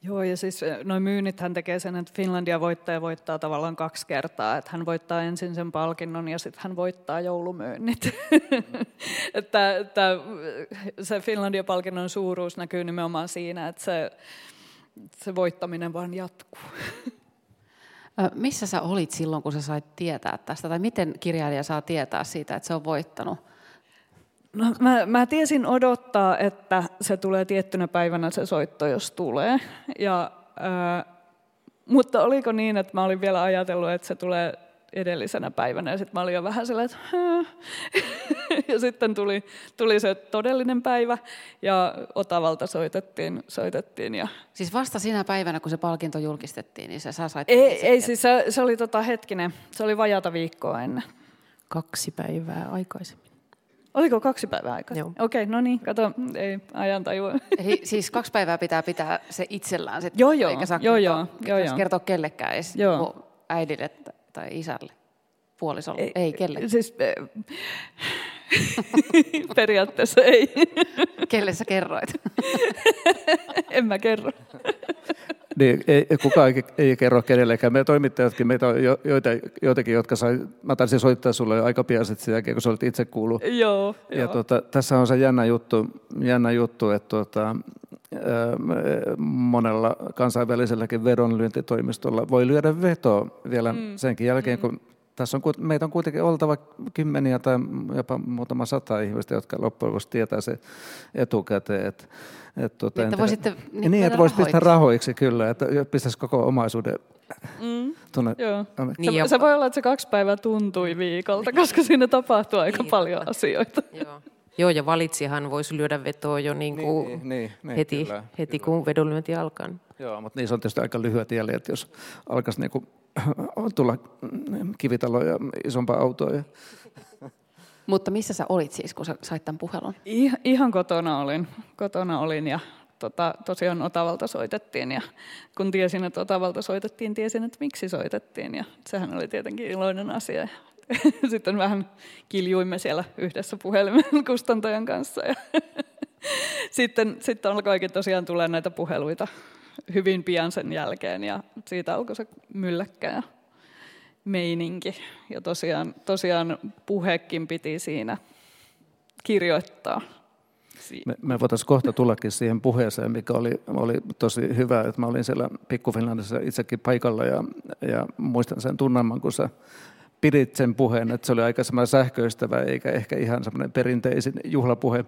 Joo, ja siis eh, noin myynnit hän tekee sen, että Finlandia voittaa ja voittaa tavallaan kaksi kertaa. Että hän voittaa ensin sen palkinnon ja sitten hän voittaa joulumyynnit. että, että se Finlandia-palkinnon suuruus näkyy nimenomaan siinä, että se, se voittaminen vaan jatkuu. Missä sä olit silloin, kun sä sait tietää tästä? Tai miten kirjailija saa tietää siitä, että se on voittanut? No, mä, mä tiesin odottaa, että se tulee tiettynä päivänä se soitto, jos tulee. Ja, ää, mutta oliko niin, että mä olin vielä ajatellut, että se tulee edellisenä päivänä ja sitten mä olin jo vähän sellainen, että ja sitten tuli, tuli se todellinen päivä ja Otavalta soitettiin. soitettiin ja... Siis vasta siinä päivänä, kun se palkinto julkistettiin, niin se sä sait... Ei, ei siis se, se oli tota hetkinen, se oli vajata viikkoa ennen. Kaksi päivää aikaisemmin. Oliko kaksi päivää aikaa? Okei, okay, no niin, kato, ei ajan tajua. Eli siis kaksi päivää pitää pitää se itsellään, sit, joo, joo, eikä saa joo, kertoa, joo, joo. kertoa kellekään, edes joo. äidille tai isälle, puolisolle, ei, ei kellekään. Siis, periaatteessa ei. Kelle sä kerroit? en mä kerro. Niin, ei, kukaan ei, ei kerro kenellekään. Me toimittajatkin, meitä on jo, joita, joitakin, jotka sai, mä taisin soittaa sulle aika pian sitten sen jälkeen, kun sä olit itse kuullut. Joo, ja joo. Tuota, tässä on se jännä juttu, jännä juttu että tuota, monella kansainväliselläkin vedonlyöntitoimistolla voi lyödä veto vielä mm. senkin jälkeen, mm. kun tässä on, meitä on kuitenkin oltava kymmeniä tai jopa muutama sata ihmistä, jotka loppujen lopuksi tietää se etukäteen. Että, että, tuota, että voisitte niin, niin että voisi pistää rahoiksi kyllä, että pistäisi koko omaisuuden Mm. Tuonne, Joo. Niin, se, se voi olla, että se kaksi päivää tuntui viikolta, koska siinä tapahtuu aika niin. paljon asioita. Joo. Joo, ja valitsihan voisi lyödä vetoa jo niin kuin niin, niin, niin, heti, kyllä, heti kyllä. kun vedonlyönti alkaa. Joo, mutta niin se on tietysti aika lyhyet että jos alkaisi niin kuin tulla kivitaloja, isompaa autoa. Ja... Mutta missä sä olit siis, kun sä sait tämän puhelun? I, ihan kotona olin. Kotona olin ja tota, tosiaan Otavalta soitettiin. Ja kun tiesin, että Otavalta soitettiin, tiesin, että miksi soitettiin. Ja sehän oli tietenkin iloinen asia. Sitten vähän kiljuimme siellä yhdessä puhelimen kustantajan kanssa. Ja sitten, sitten alkoikin tosiaan tulla näitä puheluita hyvin pian sen jälkeen ja siitä alkoi se mylläkkää meininki. Ja tosiaan, tosiaan puhekin piti siinä kirjoittaa. Me, me voitaisiin kohta tullakin siihen puheeseen, mikä oli, oli tosi hyvä, että mä olin siellä Pikkufinlandissa itsekin paikalla ja, ja muistan sen tunnelman, kun sä pidit sen puheen, että se oli aika semmoinen sähköistävä eikä ehkä ihan semmoinen perinteisin juhlapuhe.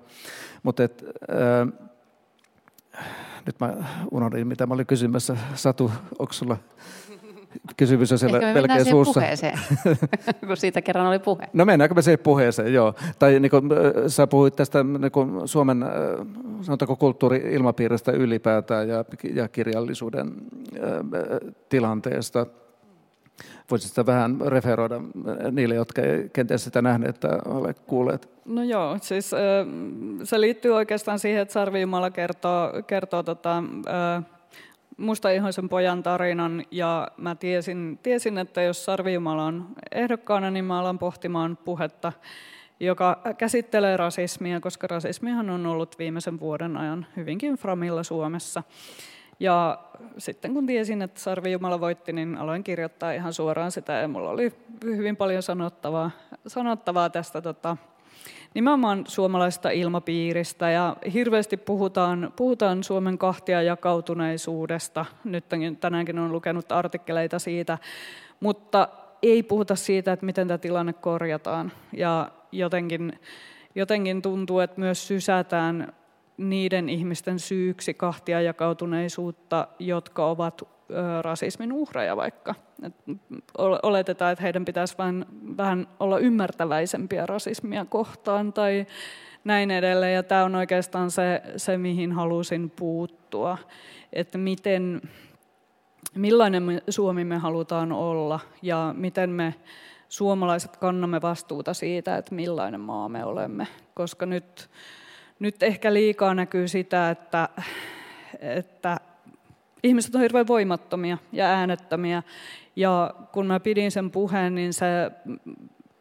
Mutta et, äh, nyt mä unohdin, mitä mä olin kysymässä. Satu, onko sulla kysymys on siellä melkein suussa. puheeseen, kun siitä kerran oli puhe. No mennäänkö me siihen puheeseen, joo. Tai niin kuin, sä puhuit tästä niin kuin Suomen sanotaanko kulttuuri-ilmapiiristä ylipäätään ja, ja kirjallisuuden äh, tilanteesta. Voisitko vähän referoida niille, jotka ei kenties sitä nähneet tai ole kuulleet? No joo, siis se liittyy oikeastaan siihen, että Sarvi Jumala kertoo, kertoo tota, mustaihoisen pojan tarinan ja mä tiesin, tiesin, että jos Sarvi Jumala on ehdokkaana, niin mä alan pohtimaan puhetta, joka käsittelee rasismia, koska rasismihan on ollut viimeisen vuoden ajan hyvinkin framilla Suomessa. Ja sitten kun tiesin, että Sarvi Jumala voitti, niin aloin kirjoittaa ihan suoraan sitä ja mulla oli hyvin paljon sanottavaa, sanottavaa tästä tota, nimenomaan suomalaisesta ilmapiiristä ja hirveästi puhutaan, puhutaan Suomen kahtia jakautuneisuudesta. Nyt tänäänkin on lukenut artikkeleita siitä, mutta ei puhuta siitä, että miten tämä tilanne korjataan. Ja jotenkin, jotenkin tuntuu, että myös sysätään niiden ihmisten syyksi kahtia jakautuneisuutta, jotka ovat rasismin uhreja vaikka. Et oletetaan, että heidän pitäisi vain vähän olla ymmärtäväisempiä rasismia kohtaan tai näin edelleen. Ja tämä on oikeastaan se, se mihin halusin puuttua, että miten, millainen Suomi me halutaan olla ja miten me suomalaiset kannamme vastuuta siitä, että millainen maa me olemme. Koska nyt, nyt ehkä liikaa näkyy sitä, että, että ihmiset on hirveän voimattomia ja äänettömiä. Ja kun mä pidin sen puheen, niin se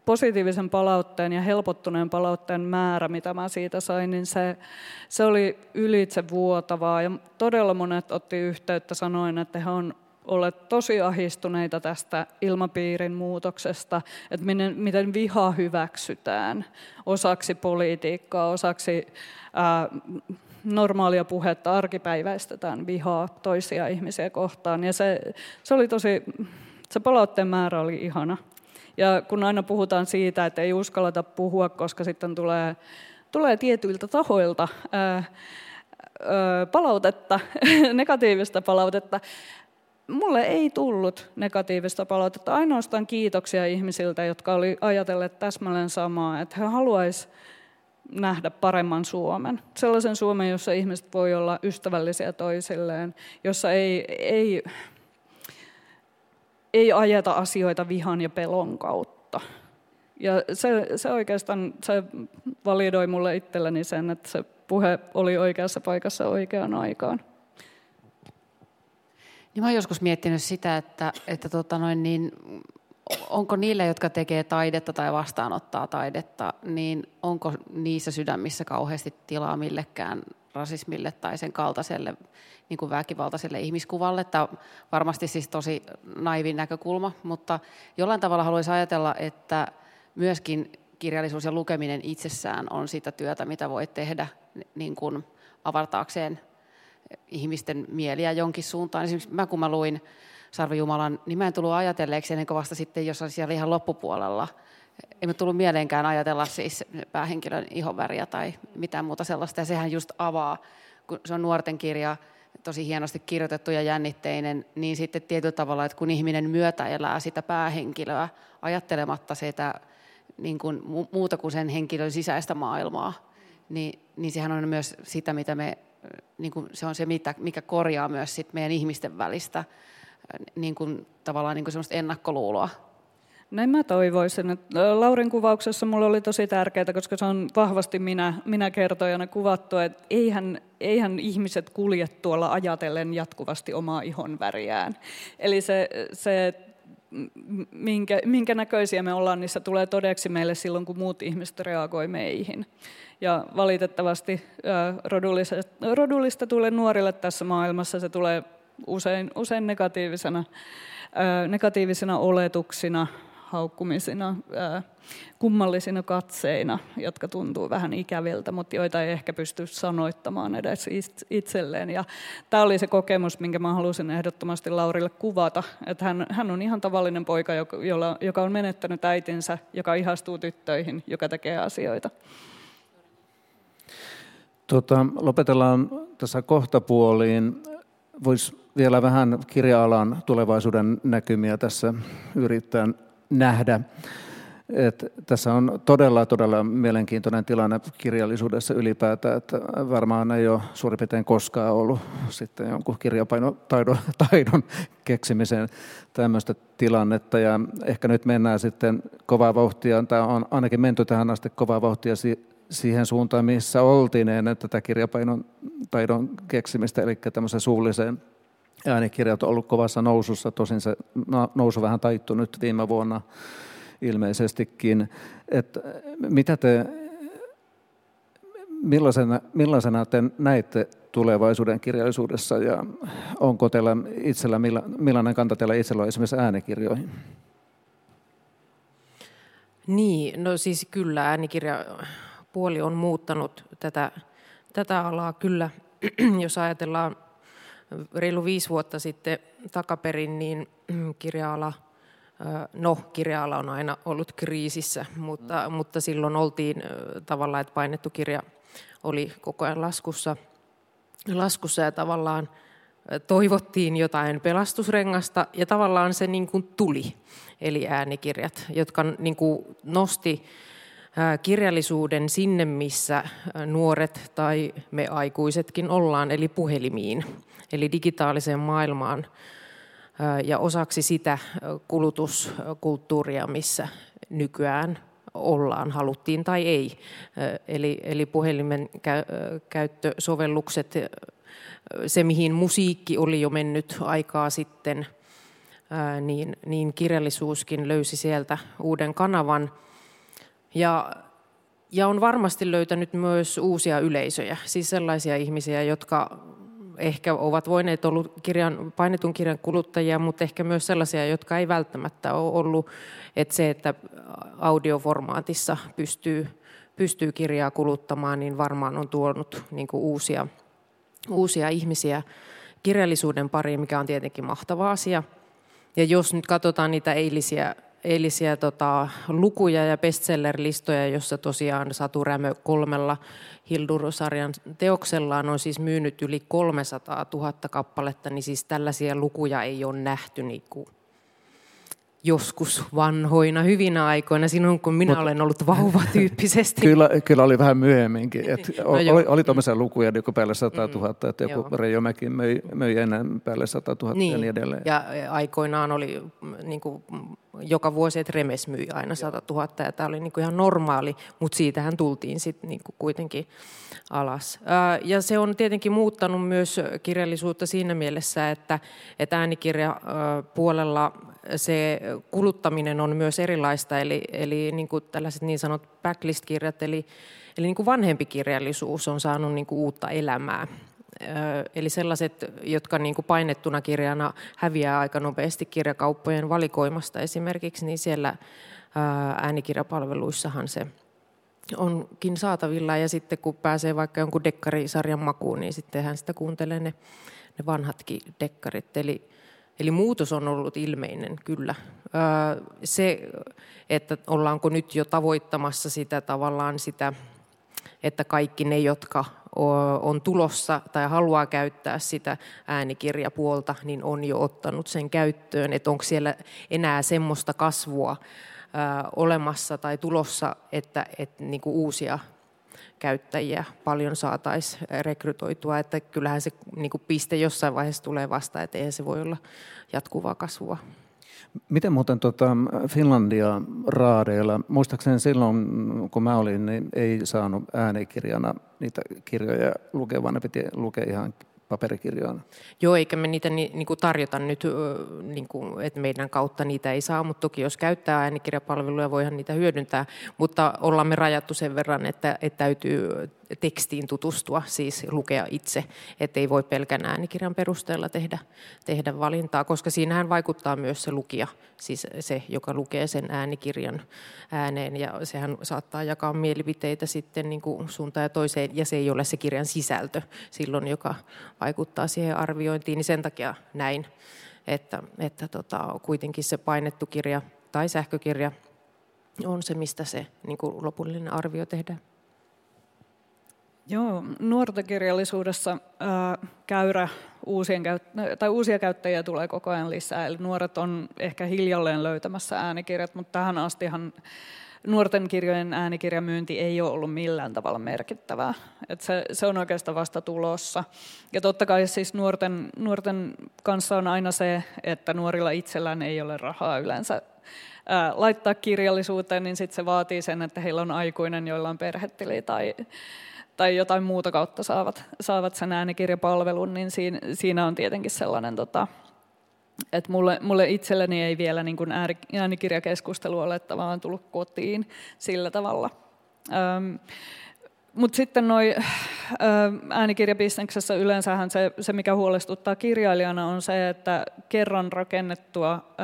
positiivisen palautteen ja helpottuneen palautteen määrä, mitä mä siitä sain, niin se, se oli ylitse vuotavaa. Ja todella monet otti yhteyttä sanoen, että he on olleet tosi ahistuneita tästä ilmapiirin muutoksesta, että miten, miten viha hyväksytään osaksi politiikkaa, osaksi ää, normaalia puhetta arkipäiväistetään vihaa toisia ihmisiä kohtaan. Ja se, se oli tosi, se palautteen määrä oli ihana. Ja kun aina puhutaan siitä, että ei uskalleta puhua, koska sitten tulee, tulee tietyiltä tahoilta ää, ää, palautetta, negatiivista palautetta, Mulle ei tullut negatiivista palautetta, ainoastaan kiitoksia ihmisiltä, jotka oli ajatelleet täsmälleen samaa, että he haluaisivat nähdä paremman Suomen. Sellaisen Suomen, jossa ihmiset voi olla ystävällisiä toisilleen, jossa ei, ei, ei ajeta asioita vihan ja pelon kautta. Ja se, se oikeastaan se validoi mulle itselleni sen, että se puhe oli oikeassa paikassa oikeaan aikaan. Niin mä olen joskus miettinyt sitä, että, että tota noin niin, onko niille, jotka tekee taidetta tai vastaanottaa taidetta, niin onko niissä sydämissä kauheasti tilaa millekään rasismille tai sen kaltaiselle niin kuin väkivaltaiselle ihmiskuvalle. Tämä on varmasti siis tosi naivin näkökulma, mutta jollain tavalla haluaisin ajatella, että myöskin kirjallisuus ja lukeminen itsessään on sitä työtä, mitä voi tehdä niin kuin avartaakseen ihmisten mieliä jonkin suuntaan. Esimerkiksi mä kun mä luin Sarvi Jumalan, niin mä en tullut ajatelleeksi ennen kuin vasta sitten jossain siellä ihan loppupuolella. Ei mä tullut mieleenkään ajatella siis päähenkilön ihonväriä tai mitään muuta sellaista. Ja sehän just avaa, kun se on nuorten kirja, tosi hienosti kirjoitettu ja jännitteinen, niin sitten tietyllä tavalla, että kun ihminen myötä elää sitä päähenkilöä ajattelematta sitä niin kuin muuta kuin sen henkilön sisäistä maailmaa, niin, niin sehän on myös sitä, mitä me, niin kuin se on se, mitä, mikä korjaa myös sit meidän ihmisten välistä niin kuin, tavallaan niin kuin semmoista ennakkoluuloa. Näin mä toivoisin. Että Laurin kuvauksessa mulle oli tosi tärkeää, koska se on vahvasti minä, minä kertojana kuvattu, että eihän, eihän ihmiset kulje tuolla ajatellen jatkuvasti omaa ihon väriään. Eli se, se minkä, minkä näköisiä me ollaan, niin se tulee todeksi meille silloin, kun muut ihmiset reagoi meihin. Ja valitettavasti rodullista tulee nuorille tässä maailmassa, se tulee usein, usein negatiivisena, negatiivisena oletuksina, haukkumisina, kummallisina katseina, jotka tuntuu vähän ikäviltä, mutta joita ei ehkä pysty sanoittamaan edes itselleen. Ja tämä oli se kokemus, minkä mä halusin ehdottomasti Laurille kuvata, että hän, hän on ihan tavallinen poika, joka, joka on menettänyt äitinsä, joka ihastuu tyttöihin, joka tekee asioita. Tota, lopetellaan tässä kohtapuoliin. Voisi vielä vähän kirja-alan tulevaisuuden näkymiä tässä yrittää nähdä. Et tässä on todella, todella mielenkiintoinen tilanne kirjallisuudessa ylipäätään, että varmaan ei ole suurin piirtein koskaan ollut sitten jonkun kirjapainotaidon taidon keksimiseen tämmöistä tilannetta. Ja ehkä nyt mennään sitten kovaa vauhtia, tai on ainakin menty tähän asti kovaa vauhtia siihen suuntaan, missä oltiin ennen tätä kirjapainon taidon keksimistä, eli tämmöisen suullisen äänikirjat on ollut kovassa nousussa, tosin se nousu vähän taittu nyt viime vuonna ilmeisestikin. Et mitä te, millaisena, millaisena te näette tulevaisuuden kirjallisuudessa ja onko teillä itsellä, millainen kanta teillä itsellä on esimerkiksi äänikirjoihin? Niin, no siis kyllä äänikirja puoli on muuttanut tätä, tätä alaa kyllä, jos ajatellaan reilu viisi vuotta sitten takaperin, niin kirja-ala, no kirja-ala on aina ollut kriisissä, mutta, mutta silloin oltiin tavallaan, että painettu kirja oli koko ajan laskussa, laskussa ja tavallaan toivottiin jotain pelastusrengasta ja tavallaan se niin kuin tuli, eli äänikirjat, jotka niin kuin nosti kirjallisuuden sinne, missä nuoret tai me aikuisetkin ollaan, eli puhelimiin, eli digitaaliseen maailmaan ja osaksi sitä kulutuskulttuuria, missä nykyään ollaan, haluttiin tai ei. Eli, eli puhelimen käyttösovellukset, se mihin musiikki oli jo mennyt aikaa sitten, niin, niin kirjallisuuskin löysi sieltä uuden kanavan – ja, ja on varmasti löytänyt myös uusia yleisöjä, siis sellaisia ihmisiä, jotka ehkä ovat voineet olla kirjan, painetun kirjan kuluttajia, mutta ehkä myös sellaisia, jotka ei välttämättä ole ollut, että se, että audioformaatissa pystyy, pystyy kirjaa kuluttamaan, niin varmaan on tuonut niin uusia, uusia ihmisiä kirjallisuuden pariin, mikä on tietenkin mahtava asia. Ja jos nyt katsotaan niitä eilisiä eilisiä tota, lukuja ja bestseller-listoja, jossa tosiaan Satu Rämö kolmella Hildur-sarjan teoksellaan on siis myynyt yli 300 000 kappaletta, niin siis tällaisia lukuja ei ole nähty niin kuin joskus vanhoina, hyvinä aikoina, sinun kun minä Mut, olen ollut vauva tyyppisesti. Kyllä, kyllä oli vähän myöhemminkin. Et no oli, oli, oli tuommoisia lukuja niin päälle 100 000, mm, että joku Reijomäki möi, möi ennen päälle 100 000 niin, ja niin edelleen. Ja aikoinaan oli niin kuin, joka vuosi, että Remes myi aina 100 000 ja tämä oli niin kuin ihan normaali, mutta siitähän tultiin sitten niin kuin kuitenkin alas. Ja se on tietenkin muuttanut myös kirjallisuutta siinä mielessä, että, että äänikirja puolella se kuluttaminen on myös erilaista, eli, eli niin kuin tällaiset niin sanot backlist-kirjat, eli, eli niin kuin vanhempi kirjallisuus on saanut niin kuin uutta elämää. Eli sellaiset, jotka niin kuin painettuna kirjana häviää aika nopeasti kirjakauppojen valikoimasta esimerkiksi, niin siellä äänikirjapalveluissahan se onkin saatavilla. Ja sitten kun pääsee vaikka jonkun dekkarisarjan makuun, niin sittenhän sitä kuuntelee ne, ne vanhatkin dekkarit. Eli Eli muutos on ollut ilmeinen, kyllä. Se, että ollaanko nyt jo tavoittamassa sitä tavallaan sitä, että kaikki ne, jotka on tulossa tai haluaa käyttää sitä äänikirjapuolta, niin on jo ottanut sen käyttöön. Että onko siellä enää semmoista kasvua olemassa tai tulossa, että, että niin kuin uusia käyttäjiä paljon saataisiin rekrytoitua, että kyllähän se niin kuin piste jossain vaiheessa tulee vasta, että eihän se voi olla jatkuvaa kasvua. Miten muuten tuota Finlandia raadeilla, muistaakseni silloin kun mä olin, niin ei saanut äänikirjana niitä kirjoja lukea, vaan ne piti lukea ihan paperikirjoina. Joo, eikä me niitä ni, niin kuin tarjota nyt, niin kuin, että meidän kautta niitä ei saa, mutta toki jos käyttää äänikirjapalveluja, voihan niitä hyödyntää, mutta ollaan me rajattu sen verran, että, että täytyy tekstiin tutustua, siis lukea itse, että ei voi pelkän äänikirjan perusteella tehdä, tehdä valintaa, koska siinähän vaikuttaa myös se lukija, siis se, joka lukee sen äänikirjan ääneen, ja sehän saattaa jakaa mielipiteitä sitten niin kuin suuntaan ja toiseen, ja se ei ole se kirjan sisältö silloin, joka vaikuttaa siihen arviointiin, niin sen takia näin, että, että tota, kuitenkin se painettu kirja tai sähkökirja on se, mistä se niin kuin lopullinen arvio tehdään. Joo, nuortekirjallisuudessa ää, käyrä uusien tai uusia käyttäjiä tulee koko ajan lisää. Eli nuoret on ehkä hiljalleen löytämässä äänikirjat, mutta tähän astihan nuorten kirjojen äänikirjamyynti ei ole ollut millään tavalla merkittävää. Et se, se on oikeastaan vasta tulossa. Ja totta kai siis nuorten, nuorten kanssa on aina se, että nuorilla itsellään ei ole rahaa yleensä laittaa kirjallisuuteen, niin sitten se vaatii sen, että heillä on aikuinen, joilla on perhetili tai tai jotain muuta kautta saavat, saavat sen äänikirjapalvelun, niin siinä, siinä on tietenkin sellainen, tota, että mulle, mulle itselleni ei vielä niin kuin äänikirjakeskustelu ole tavallaan tullut kotiin sillä tavalla. Öm, mutta sitten noi, äänikirjabisneksessä yleensähän se, se, mikä huolestuttaa kirjailijana, on se, että kerran rakennettua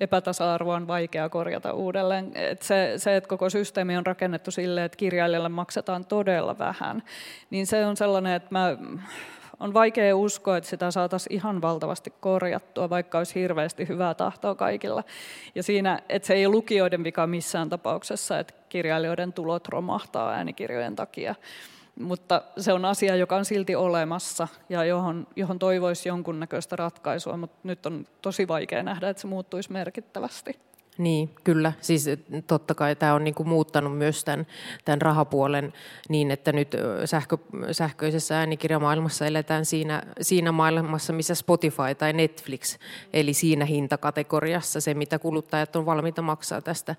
epätasa-arvoa on vaikea korjata uudelleen. Et se, se, että koko systeemi on rakennettu sille, että kirjailijalle maksetaan todella vähän, niin se on sellainen, että mä, on vaikea uskoa, että sitä saataisiin ihan valtavasti korjattua, vaikka olisi hirveästi hyvää tahtoa kaikilla. Ja siinä, että se ei ole lukijoiden vika missään tapauksessa, että kirjailijoiden tulot romahtaa äänikirjojen takia mutta se on asia, joka on silti olemassa ja johon, johon toivoisi jonkunnäköistä ratkaisua, mutta nyt on tosi vaikea nähdä, että se muuttuisi merkittävästi. Niin, kyllä. Siis totta kai tämä on niinku muuttanut myös tämän, tämän rahapuolen niin, että nyt sähkö, sähköisessä äänikirjamaailmassa eletään siinä, siinä maailmassa, missä Spotify tai Netflix, eli siinä hintakategoriassa se, mitä kuluttajat on valmiita maksaa tästä,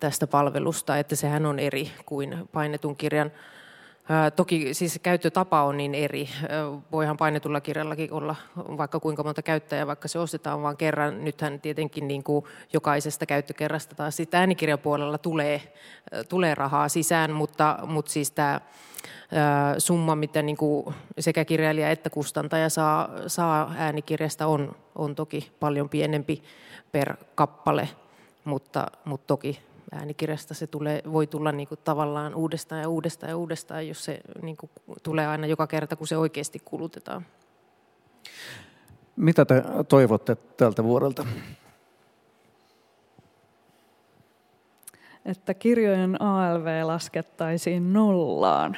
tästä palvelusta, että sehän on eri kuin painetun kirjan Toki siis käyttötapa on niin eri. Voihan painetulla kirjallakin olla vaikka kuinka monta käyttäjää, vaikka se ostetaan vain kerran. Nythän tietenkin niin kuin jokaisesta käyttökerrasta taas sitten äänikirjapuolella tulee, tulee rahaa sisään, mutta, mutta siis tämä summa, mitä niin kuin sekä kirjailija että kustantaja saa, saa äänikirjasta on, on toki paljon pienempi per kappale, mutta, mutta toki äänikirjasta se tulee, voi tulla niin kuin tavallaan uudestaan ja uudestaan ja uudestaan, jos se niin kuin tulee aina joka kerta, kun se oikeasti kulutetaan. Mitä te toivotte tältä vuodelta? Että kirjojen ALV laskettaisiin nollaan.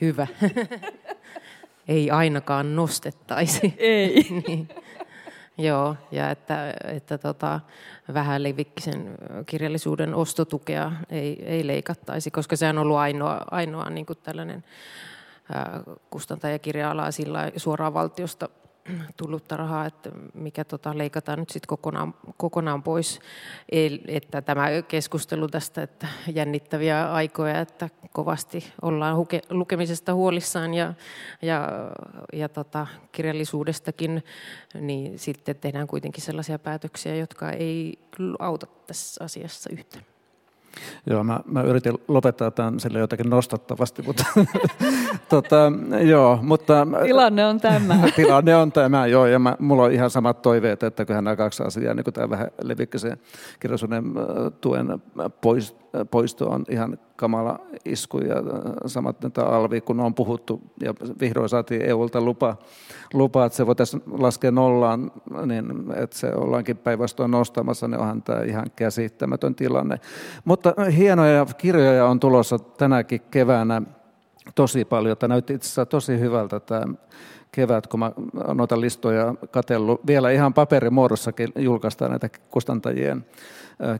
Hyvä. Ei ainakaan nostettaisi. Ei. niin. Joo, ja että, että tota, vähän levikkisen kirjallisuuden ostotukea ei, ei leikattaisi, koska se on ollut ainoa, ainoa niin kuin tällainen kustantajakirja-ala sillä suoraan valtiosta tullutta rahaa, että mikä tota leikataan nyt sitten kokonaan, kokonaan pois. Eli, että tämä keskustelu tästä, että jännittäviä aikoja, että kovasti ollaan huke, lukemisesta huolissaan ja, ja, ja tota, kirjallisuudestakin, niin sitten tehdään kuitenkin sellaisia päätöksiä, jotka ei auta tässä asiassa yhtään. Joo, mä, mä yritin lopettaa tämän sille jotakin nostattavasti, mutta, tota, joo, mutta... Tilanne on tämä. tilanne on tämä, joo, ja mä, mulla on ihan samat toiveet, että kyllähän nämä kaksi asiaa, niin kuin tämä vähän levikkäisen kirjallisuuden tuen poisto on ihan kamala isku ja samat tämä alvi, kun on puhuttu ja vihdoin saatiin EUlta lupa, lupa että se voitaisiin laskea nollaan, niin että se ollaankin päinvastoin nostamassa, niin onhan tämä ihan käsittämätön tilanne. Mutta hienoja kirjoja on tulossa tänäkin keväänä tosi paljon. Tämä näytti itse asiassa tosi hyvältä tämä kevät, kun mä noita listoja katsellut. Vielä ihan paperimuodossakin julkaistaan näitä kustantajien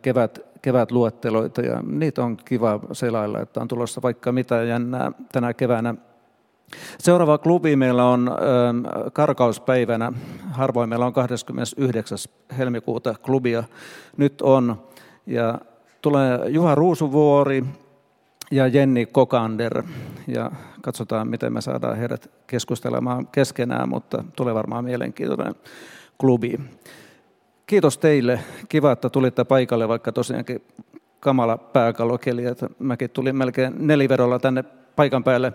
kevät, kevätluetteloita ja niitä on kiva selailla, että on tulossa vaikka mitä jännää tänä keväänä. Seuraava klubi meillä on karkauspäivänä, harvoin meillä on 29. helmikuuta klubia, nyt on, ja tulee Juha Ruusuvuori ja Jenni Kokander, ja katsotaan miten me saadaan heidät keskustelemaan keskenään, mutta tulee varmaan mielenkiintoinen klubi. Kiitos teille. Kiva, että tulitte paikalle, vaikka tosiaankin kamala pääkalokeli. Että mäkin tulin melkein nelivedolla tänne paikan päälle.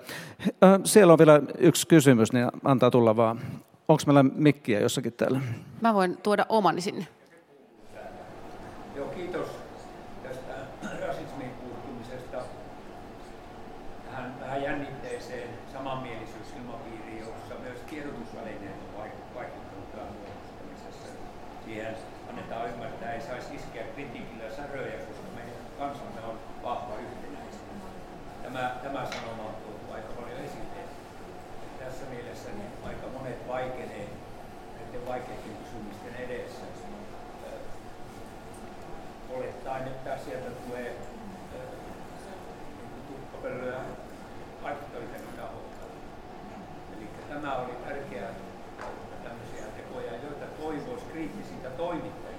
Siellä on vielä yksi kysymys, niin antaa tulla vaan. Onko meillä mikkiä jossakin täällä? Mä voin tuoda omani sinne. Joo, kiitos tästä rasismin puuttumisesta tähän vähän jännitteeseen samanmielisyys-ilmapiiriin, jossa myös tiedotusvälineet on vaikuttanut tämän muodostamisessa. Siihen annetaan ymmärtää, ei saisi iskeä kritiikillä säröjä, koska meidän kansamme on vahva yhtenäistä. Tämä, tämä sanoma on tuotu aika paljon esille. Tässä mielessä niin aika monet vaikenee näiden vaikeiden kysymysten edessä. Olettaen, että sieltä tulee niin tuppapöllöä vaikuttavitakin taholta. Eli tämä oli tärkeää tämmöisiä tekoja, joita toivoisi kriittisiltä toimittajilta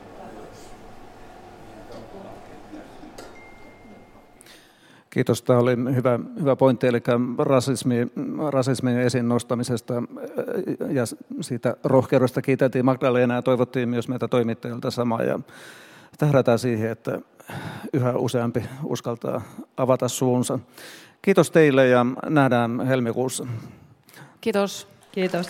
Kiitos. Tämä oli hyvä, hyvä pointti, eli rasismi, rasismin esiin nostamisesta ja siitä rohkeudesta kiiteltiin Magdalena ja toivottiin myös meitä toimittajilta samaa. Ja tähdätään siihen, että yhä useampi uskaltaa avata suunsa. Kiitos teille ja nähdään helmikuussa. Kiitos. Kiitos.